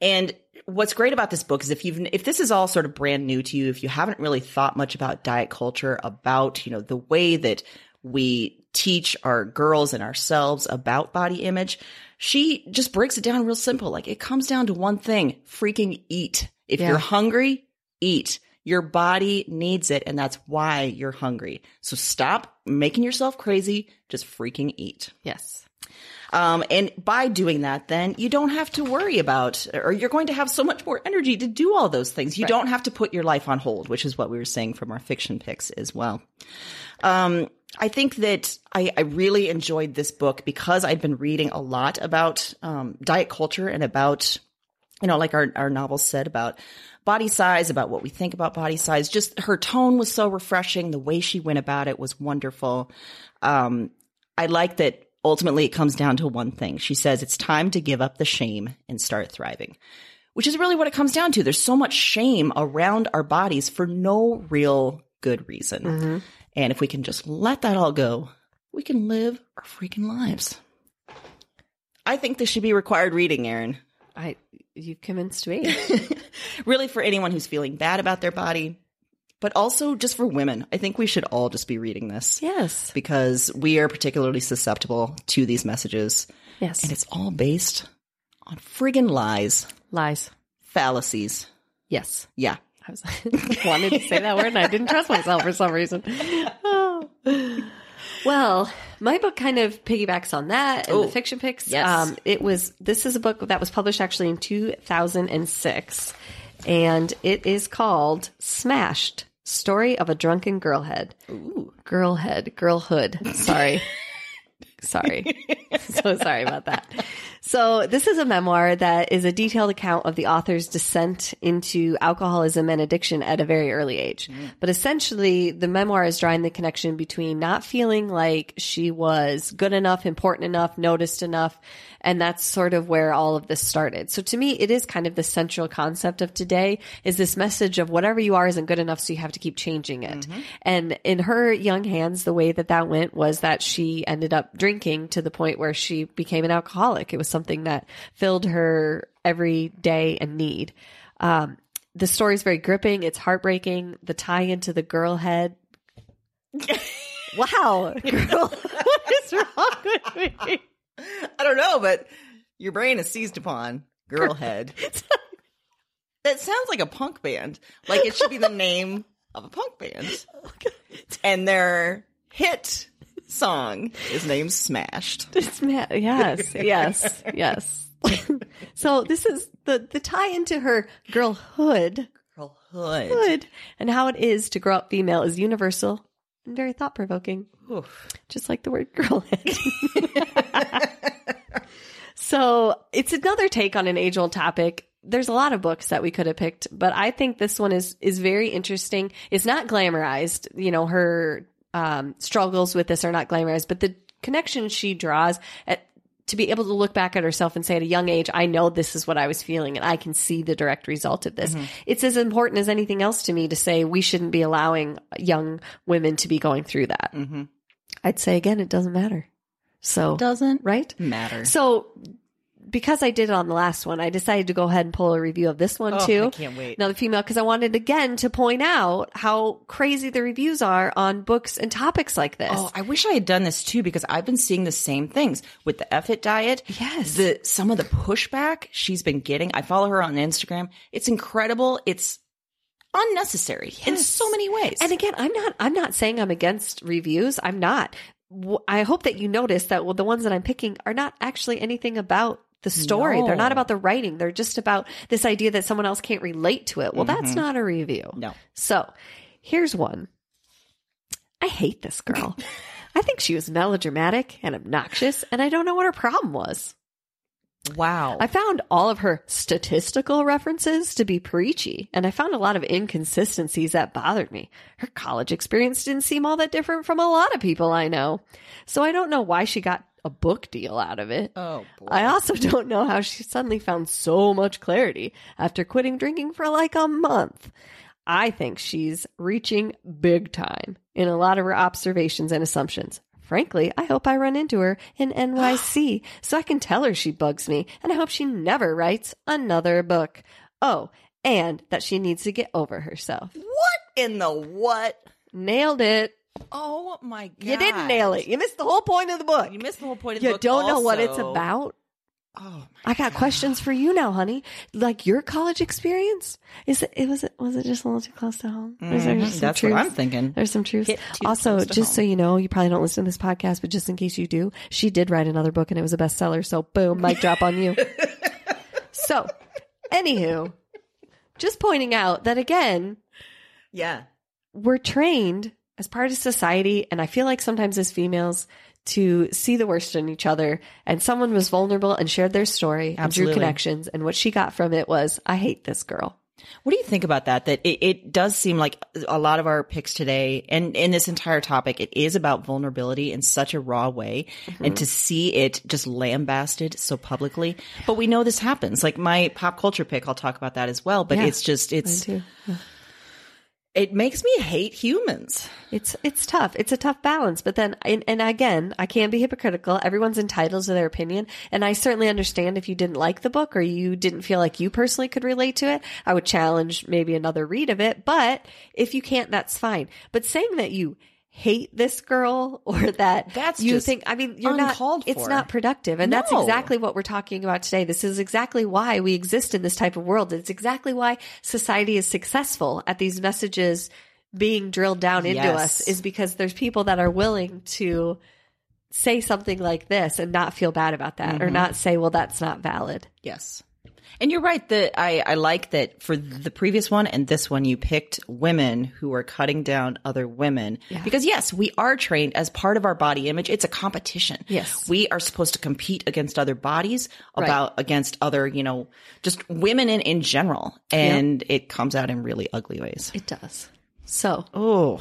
And what's great about this book is if you've, if this is all sort of brand new to you, if you haven't really thought much about diet culture, about, you know, the way that we teach our girls and ourselves about body image, she just breaks it down real simple. Like it comes down to one thing, freaking eat. If Yeah. you're hungry, eat. Your body needs it, and that's why you're hungry. So stop making yourself crazy. Just freaking eat. Yes. Um, and by doing that, then you don't have to worry about, or you're going to have so much more energy to do all those things. You don't have to put your life on hold, which is what we were saying from our fiction picks as well. Um, I think that I, I really enjoyed this book because I'd been reading a lot about um, diet culture and about, you know, like our, our novel said about body size, about what we think about body size. Just her tone was so refreshing. The way she went about it was wonderful. Um, I like that ultimately it comes down to one thing. She says it's time to give up the shame and start thriving, which is really what it comes down to. There's so much shame around our bodies for no real good reason. And if we can just let that all go, we can live our freaking lives. I think this should be required reading, Erin. I you've convinced me. Really for anyone who's feeling bad about their body, but also just for women. I think we should all just be reading this. yes. Because we are particularly susceptible to these messages. Yes. And it's all based on friggin' lies, Lies. fallacies. Yes. Yeah. I was wanted to say that word and I didn't trust myself for some reason. Oh. Well, my book kind of piggybacks on that and Oh, the fiction picks. yes. Um, it was this is a book that was published actually in 2006 and it is called Smashed: Story of a Drunken Girlhead. Ooh, girlhead, girlhood. Sorry. sorry. so sorry about that. So this is a memoir that is a detailed account of the author's descent into alcoholism and addiction at a very early age. Mm. But essentially, the memoir is drawing the connection between not feeling like she was good enough, important enough, noticed enough, and that's sort of where all of this started. So to me, it is kind of the central concept of today is this message of whatever you are isn't good enough, so you have to keep changing it. Mm-hmm. And in her young hands, the way that that went was that she ended up drinking to the point where she became an alcoholic. It was something that filled her every day and need. Um, the story is very gripping. It's heartbreaking. The tie into the girl head. wow. Girl, what is wrong with me? I don't know, but your brain is seized upon. Girlhead. that sounds like a punk band. Like it should be the name of a punk band. And their hit song is named Smashed. Yes, yes, yes. so this is the the tie into her girlhood, Girlhood. hood, and how it is to grow up female is universal and very thought provoking, just like the word girlhead. so it's another take on an age old topic. There's a lot of books that we could have picked, but I think this one is is very interesting. It's not glamorized, you know, her um, struggles with this are not glamorized, but the connection she draws at to be able to look back at herself and say at a young age, I know this is what I was feeling and I can see the direct result of this. It's as important as anything else to me to say we shouldn't be allowing young women to be going through that. I'd say again, it doesn't matter. So, Doesn't right? matter. So, because I did it on the last one, I decided to go ahead and pull a review of this one Oh, too. I can't wait. Another female, because I wanted again to point out how crazy the reviews are on books and topics like this. Oh, I wish I had done this too because I've been seeing the same things with the F-it diet. Yes. The some of the pushback she's been getting. I follow her on Instagram. It's incredible. It's unnecessary in so many ways. And again, I'm not. I'm not saying I'm against reviews. I'm not. I hope that you notice that well, the ones that I'm picking are not actually anything about the story. They're not about the writing. They're just about this idea that someone else can't relate to it. Well, that's mm-hmm. not a review. no. So, here's one. I hate this girl. I think she was melodramatic and obnoxious, and I don't know what her problem was. Wow. I found all of her statistical references to be preachy, and I found a lot of inconsistencies that bothered me. Her college experience didn't seem all that different from a lot of people I know. So I don't know why she got a book deal out of it. oh boy. I also don't know how she suddenly found so much clarity after quitting drinking for like a month. I think she's reaching big time in a lot of her observations and assumptions. Frankly, I hope I run into her in NYC so I can tell her she bugs me, and I hope she never writes another book. Oh, and that she needs to get over herself. what in the what? Nailed it. Oh my god. You didn't nail it. You missed the whole point of the book. You missed the whole point of the You book. You don't know what it's about. Oh, I got questions for you now, honey. Like your college experience? Is it, it was it was it just a little too close to home? Or is there just some That's what? I'm thinking. There's some too Also, just home. so you know, you probably don't listen to this podcast, but just in case you do, she did write another book and it was a bestseller. So boom, mic drop on you. so, anywho, just pointing out that again, yeah. we're trained as part of society, and I feel like sometimes as females to see the worst in each other. And someone was vulnerable and shared their story and drew connections, and what she got from it was, "I hate this girl." What do you think about that? That it, it does seem like a lot of our picks today and in this entire topic, it is about vulnerability in such a raw way and mm-hmm. to see it just lambasted so publicly. But we know this happens. Like my pop culture pick, I'll talk about that as well. But Yeah, it's just, it's, too. It makes me hate humans. It's it's tough. It's a tough balance. But then, and, and again, I can't be hypocritical. Everyone's entitled to their opinion, and I certainly understand if you didn't like the book or you didn't feel like you personally could relate to it. I would challenge maybe another read of it. But if you can't, that's fine. But saying that you hate this girl or that That's you think, I mean, you're not. It's for. not productive, and that's exactly what we're talking about today. This is exactly why we exist in this type of world. It's exactly why society is successful at these messages being drilled down into Yes. us is because there's people that are willing to say something like this and not feel bad about that Mm-hmm. or not say, well, that's not valid. Yes. And you're right that I, I like that for the previous one and this one, you picked women who are cutting down other women. Because yes, we are trained as part of our body image. It's a competition. Yes. We are supposed to compete against other bodies, about against other, you know, just women in, in general. And it comes out in really ugly ways. It does. So, Oh.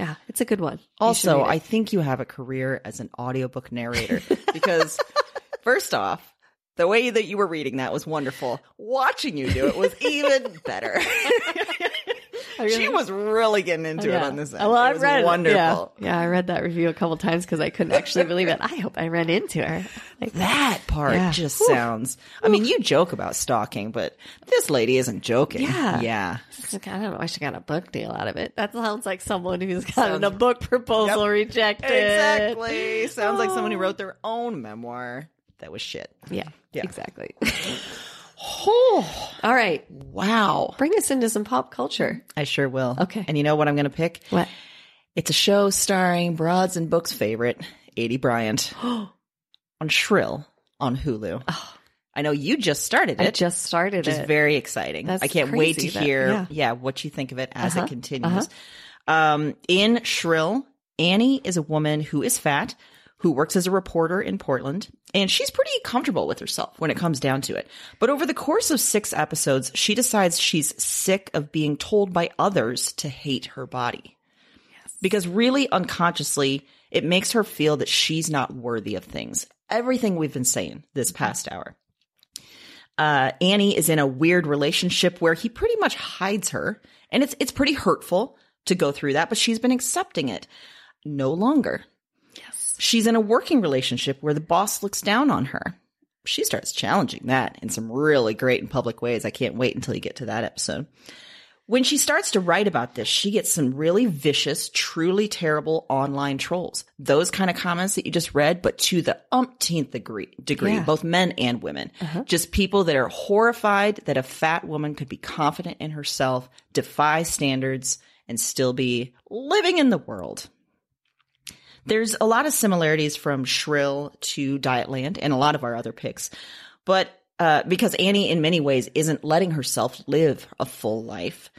yeah, it's a good one. Also. I think you have a career as an audiobook narrator because first off, the way that you were reading that was wonderful. Watching you do it was even better. she was really getting into it Yeah. on this end. Well, it I was read wonderful. Yeah. yeah, I read that review a couple times because I couldn't actually believe it. I hope I ran into her. Like That part Yeah. just sounds. I mean, you joke about stalking, but this lady isn't joking. Yeah. yeah. Like, I don't know. I should got a book deal out of it. That sounds like someone who's gotten a book proposal rejected. Exactly. Sounds like someone who wrote their own memoir that was shit. Yeah, Yeah. exactly. Oh, All right, wow. bring us into some pop culture. I sure will. Okay. And you know what I'm going to pick? What? It's a show starring Broads and Books favorite, Aidy Bryant, on Shrill on Hulu. I know you just started it. I just started which is it. very exciting. That's I can't wait to that- hear, yeah. yeah. what you think of it as Uh-huh, it continues. Um, in Shrill, Annie is a woman who is fat, who works as a reporter in Portland, and she's pretty comfortable with herself when it comes down to it. But over the course of six episodes, she decides she's sick of being told by others to hate her body. Because really unconsciously, it makes her feel that she's not worthy of things. Everything we've been saying this past hour. Uh, Annie is in a weird relationship where he pretty much hides her, and it's it's pretty hurtful to go through that, but she's been accepting it. No longer. She's in a working relationship where the boss looks down on her. She starts challenging that in some really great and public ways. I can't wait until you get to that episode. When she starts to write about this, she gets some really vicious, truly terrible online trolls. Those kind of comments that you just read, but to the umpteenth degree, degree Yeah. both men and women. Uh-huh. Just people that are horrified that a fat woman could be confident in herself, defy standards, and still be living in the world. There's a lot of similarities from Shrill to Dietland and a lot of our other picks. But uh, because Annie, in many ways, isn't letting herself live a full life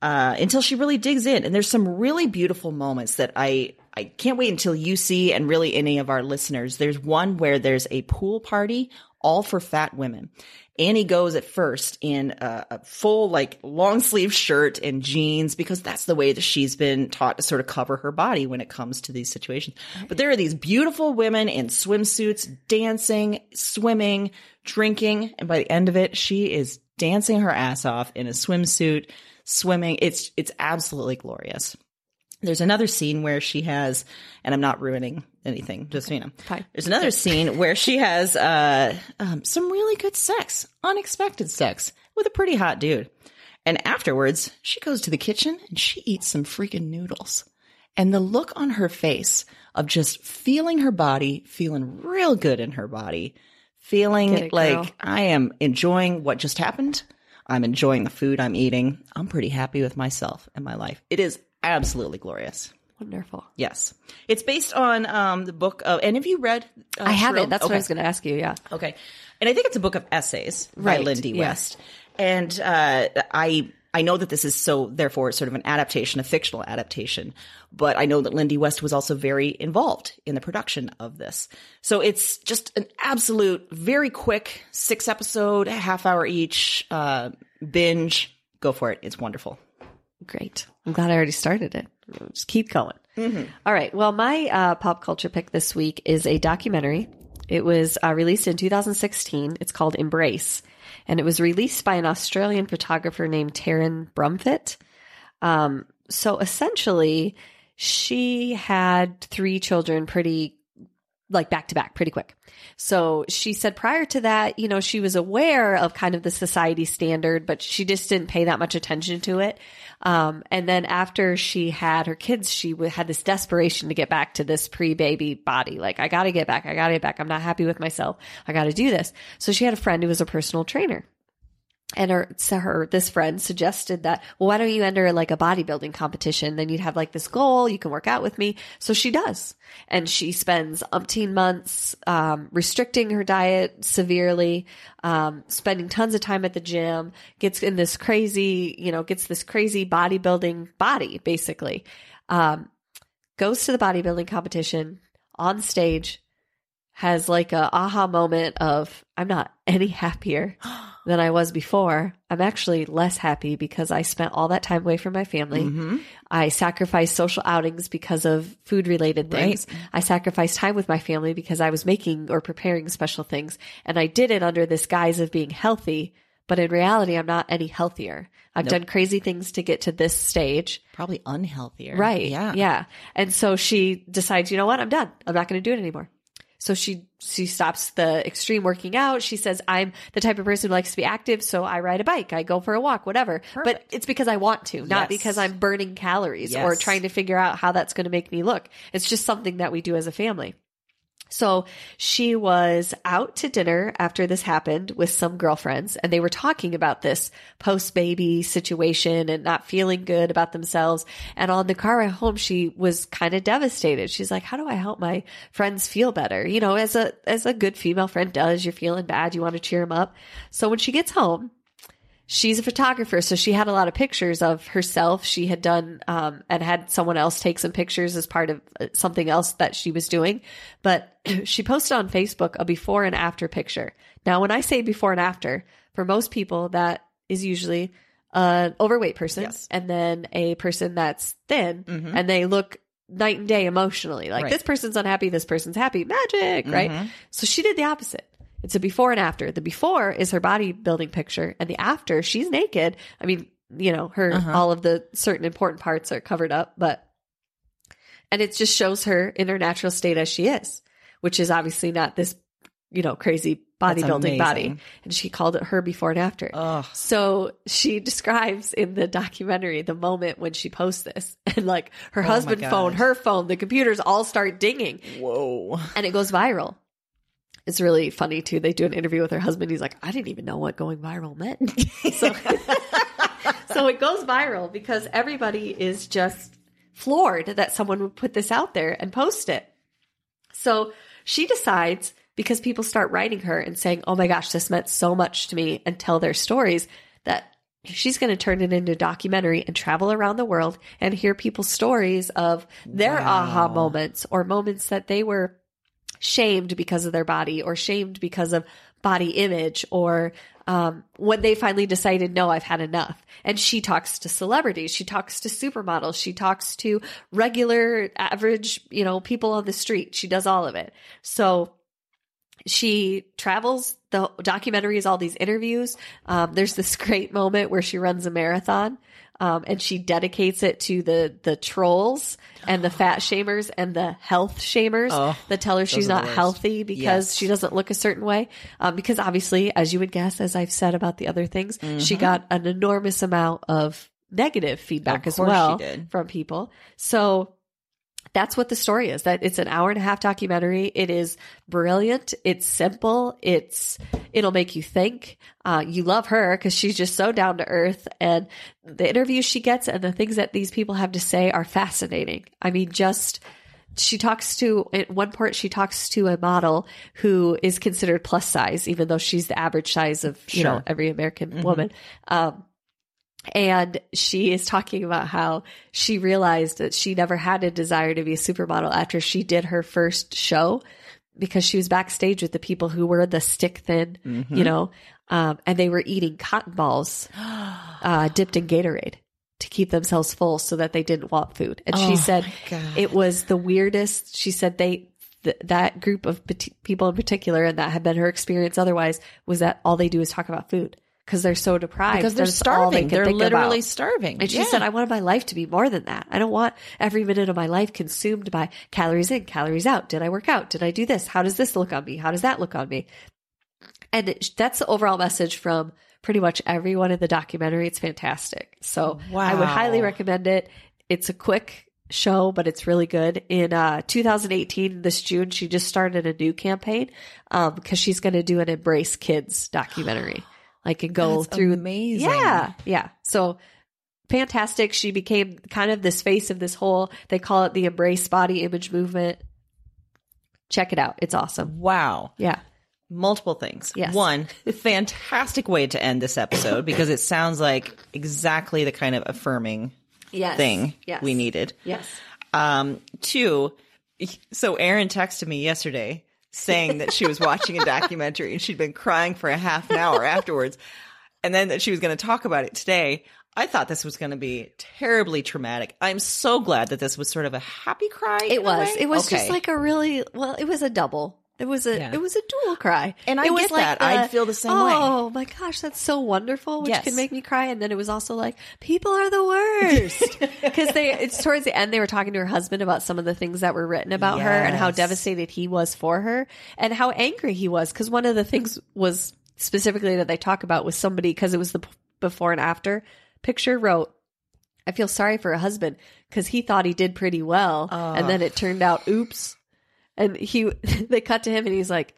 uh, until she really digs in. And there's some really beautiful moments that I I can't wait until you see, and really any of our listeners. There's one where there's a pool party all for fat women. Annie goes at first in a, a full, like, long sleeve shirt and jeans because that's the way that she's been taught to sort of cover her body when it comes to these situations. But there are these beautiful women in swimsuits dancing, swimming, drinking. And by the end of it, she is dancing her ass off in a swimsuit, swimming. It's, it's absolutely glorious. There's another scene where she has, and I'm not ruining anything, just, you know, Fine. there's another scene where she has, uh, um, some really good sex, unexpected sex with a pretty hot dude. And afterwards, she goes to the kitchen and she eats some freaking noodles. And the look on her face of just feeling her body, feeling real good in her body, feeling it, like girl. I am enjoying what just happened. I'm enjoying the food I'm eating. I'm pretty happy with myself and my life. It is absolutely glorious. Wonderful. Yes. It's based on um, the book of, and have you read? Uh, I haven't. Shrill? That's what I was going to ask you. Yeah. Okay. And I think it's a book of essays by Right, Lindy yeah. West. And uh, I I know that this is so therefore sort of an adaptation, a fictional adaptation, but I know that Lindy West was also very involved in the production of this. So it's just an absolute very quick six episode, half hour each uh, binge. Go for it. It's wonderful. Great. I'm glad I already started it. Just keep going. All right. Well, my uh, pop culture pick this week is a documentary. It was uh, released in 2016. It's called Embrace, and it was released by an Australian photographer named Taryn Brumfitt. Um, so essentially, she had three children pretty like back to back pretty quick. So she said prior to that, you know, she was aware of kind of the society standard, but she just didn't pay that much attention to it. Um, and then after she had her kids, she had this desperation to get back to this pre baby body. Like, I got to get back. I got to get back. I'm not happy with myself. I got to do this. So she had a friend who was a personal trainer and her, so her, this friend suggested that, well, why don't you enter like a bodybuilding competition? Then you'd have like this goal. You can work out with me. So she does. And she spends umpteen months, um, restricting her diet severely, um, spending tons of time at the gym, gets in this crazy, you know, gets this crazy bodybuilding body, basically. Um, goes to the bodybuilding competition on stage, has like a aha moment of, I'm not any happier than I was before. I'm actually less happy because I spent all that time away from my family. Mm-hmm. I sacrificed social outings because of food related things. I sacrificed time with my family because I was making or preparing special things. And I did it under this guise of being healthy. But in reality, I'm not any healthier. I've done crazy things to get to this stage. Probably unhealthier. Right. Yeah. Yeah. And so she decides, you know what? I'm done. I'm not going to do it anymore. So she she stops the extreme working out. She says, "I'm the type of person who likes to be active, so I ride a bike, I go for a walk, whatever. But it's because I want to, not Yes. because I'm burning calories or trying to figure out how that's going to make me look. It's just something that we do as a family." So she was out to dinner after this happened with some girlfriends and they were talking about this post baby situation and not feeling good about themselves. And on the car ride home, she was kind of devastated. She's like, how do I help my friends feel better? You know, as a, as a good female friend does, you're feeling bad. You want to cheer them up. So when she gets home, she's a photographer, so she had a lot of pictures of herself. She had done um, and had someone else take some pictures as part of uh, something else that she was doing. But she posted on Facebook a before and after picture. Now, when I say before and after, for most people, that is usually an overweight person Yes. and then a person that's thin, and they look night and day emotionally. Like Right. this person's unhappy, this person's happy. Magic, right? So she did the opposite. It's a before and after. The before is her bodybuilding picture, and the after, she's naked. I mean, you know, her uh-huh. all of the certain important parts are covered up, but and it just shows her in her natural state as she is, which is obviously not this, you know, crazy bodybuilding body. And she called it her before and after. Ugh. So she describes in the documentary the moment when she posts this, and like her Oh husband phone, her phone, the computers all start dinging Whoa. and it goes viral. It's really funny too. They do an interview with her husband. He's like, I didn't even know what going viral meant. so, so it goes viral because everybody is just floored that someone would put this out there and post it. So she decides because people start writing her and saying, Oh my gosh, this meant so much to me and tell their stories that she's going to turn it into a documentary and travel around the world and hear people's stories of their aha moments or moments that they were shamed because of their body or shamed because of body image or um, when they finally decided, no, I've had enough. And she talks to celebrities. She talks to supermodels. She talks to regular, average, you know, people on the street. She does all of it. So she travels. The documentary is all these interviews. Um, there's this great moment where she runs a marathon. Um, and she dedicates it to the the trolls and the fat shamers and the health shamers Oh, that tell her she's not healthy because Yes. she doesn't look a certain way. Um, because obviously, as you would guess, as I've said about the other things, she got an enormous amount of negative feedback Mm-hmm. As well from people. So that's what the story is that it's an hour and a half documentary. It is brilliant. It's simple. It's it'll make you think. Uh, you love her because she's just so down to earth. And the interviews she gets and the things that these people have to say are fascinating. I mean just she talks to at one part she talks to a model who is considered plus size even though she's the average size of you know every american woman. Um, and she is talking about how she realized that she never had a desire to be a supermodel after she did her first show because she was backstage with the people who were the stick thin, you know, um, and they were eating cotton balls uh, dipped in Gatorade to keep themselves full so that they didn't want food. And she said it was the weirdest. She said they. Th- that group of people in particular, and that had been her experience otherwise, was that all they do is talk about food because they're so deprived. because they're That's all they starving. They're literally about. starving. And she Yeah. said, I wanted my life to be more than that. I don't want every minute of my life consumed by calories in, calories out. Did I work out? Did I do this? How does this look on me? How does that look on me? And it, that's the overall message from pretty much everyone in the documentary. It's fantastic. So I would highly recommend it. It's a quick show, but it's really good. In uh, 2018, this June, she just started a new campaign um, because she's going to do an Embrace Kids documentary. Like and go That's through amazing. Yeah, yeah. So fantastic. She became kind of this face of this whole. They call it the Embrace Body Image Movement. Check it out. It's awesome. Wow. Yeah. Multiple things. Yes. One, fantastic way to end this episode because it sounds like exactly the kind of affirming Yes. thing Yes. we needed. Yes. Um, two, so Erin texted me yesterday saying that she was watching a documentary and she'd been crying for a half an hour afterwards, and then that she was going to talk about it today. I thought this was going to be terribly traumatic. I'm so glad that this was sort of a happy cry. It was. It was just like a really well. It was a double. It was a. Yeah. It was a dual cry. And I it was get that. I'd feel the same way. Oh my gosh, that's so wonderful, which Yes. can make me cry. And then it was also like people are the worst because they. It's towards the end. They were talking to her husband about some of the things that were written about her and how devastated he was for her and how angry he was because one of the things was specifically that they talk about was somebody because it was the before and after picture wrote I feel sorry for her husband because he thought he did pretty well, and then it turned out, oops. And he, they cut to him, and he's like,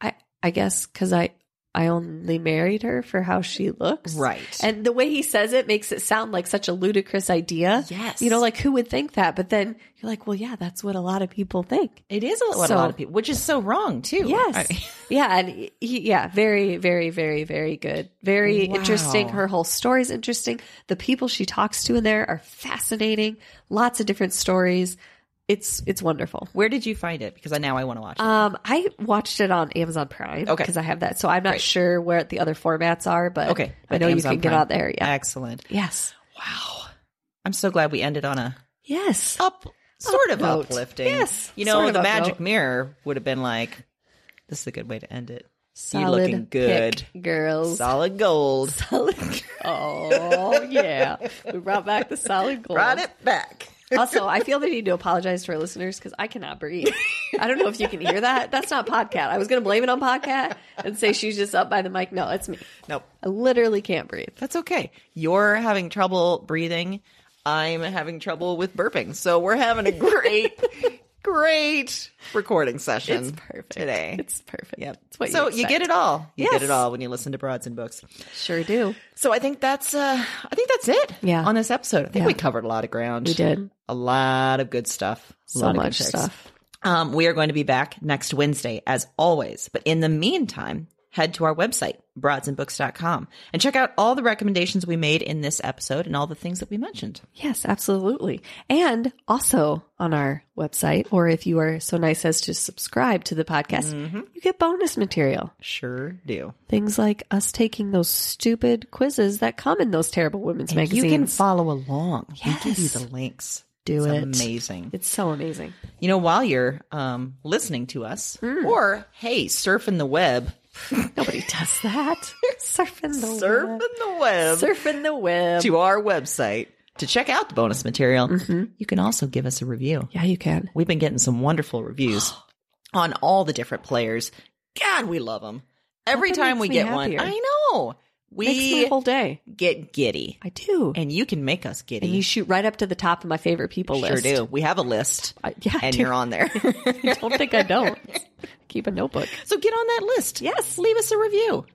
"I, I guess because I, I only married her for how she looks, Right. And the way he says it makes it sound like such a ludicrous idea. Yes. you know, like who would think that? But then you're like, well, yeah, that's what a lot of people think. It is what So- a lot of people, which is so wrong too. Yes. I- yeah. And he, yeah, very, very, very, very good. Very Wow. interesting. Her whole story is interesting. The people she talks to in there are fascinating. Lots of different stories. It's, it's wonderful. Where did you find it? Because I now I want to watch it. Um, I watched it on Amazon Prime. Okay. Because I have that. So I'm not sure where the other formats are, but okay, I know Amazon you can get out there. Yeah. Excellent. Yes. Wow. I'm so glad we ended on a Yes. up sort of note. uplifting. Yes, You know, sort of the magic note. mirror would have been like, this is a good way to end it. Solid you looking good. pick, girls. Solid gold. Solid. Oh yeah, we brought back the solid gold. Brought it back. Also, I feel the need to apologize to our listeners because I cannot breathe. I don't know if you can hear that. That's not podcast. I was going to blame it on podcast and say she's just up by the mic. No, it's me. Nope. I literally can't breathe. That's okay. You're having trouble breathing. I'm having trouble with burping. So we're having a great, great recording session It's perfect today. It's perfect. Yep. It's so you, you get it all. You Yes. get it all when you listen to Broads and Books. Sure do. So I think that's uh I think that's it. Yeah. On this episode. I think Yeah. we covered a lot of ground. We did A lot of good stuff. A so lot of good much stuff. Um, we are going to be back next Wednesday, as always. But in the meantime, head to our website, broadsandbooks.com, and check out all the recommendations we made in this episode and all the things that we mentioned. Yes, absolutely. And also on our website, or if you are so nice as to subscribe to the podcast, Mm-hmm. you get bonus material. Sure do. Things like us taking those stupid quizzes that come in those terrible women's magazines. You can follow along. Yes. We give you the links. Do it's it. Amazing. It's so amazing. You know, while you're um, listening to us, Hmm. or hey, surfing the web, Nobody does that. Surfing the surfing web. the web, Surfing the web. to our website to check out the bonus material. Mm-hmm. You can also give us a review. Yeah, you can. We've been getting some wonderful reviews on all the different players. God, we love them. Every Nothing time we get one. I know. Makes We my whole day. get giddy. I do. And you can make us giddy. And you shoot right up to the top of my favorite people list. sure list. do. We have a list. I, yeah, I and do. you're on there. I don't think I don't. Keep a notebook. so get on that list. Yes. Leave us a review.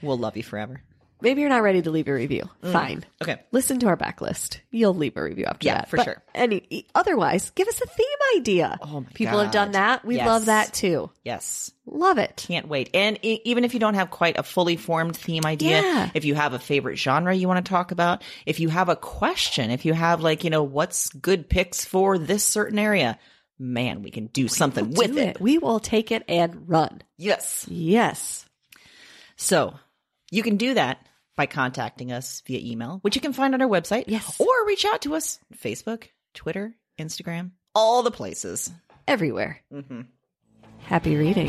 We'll love you forever. Maybe you're not ready to leave a review. Mm. Fine. Okay. Listen to our backlist. You'll leave a review after Yeah, that. for But sure. Any otherwise, give us a theme idea. Oh my People have done God. that. We Yes. love that too. Yes. Love it. Can't wait. And e- even if you don't have quite a fully formed theme idea, Yeah. if you have a favorite genre you want to talk about, if you have a question, if you have like, you know, what's good picks for this certain area, man, we can do something with Do it. We will take it and run. Yes. Yes. So you can do that by contacting us via email, which you can find on our website. Yes. Or reach out to us Facebook, Twitter, Instagram, all the places. Everywhere. Mm-hmm. Happy reading.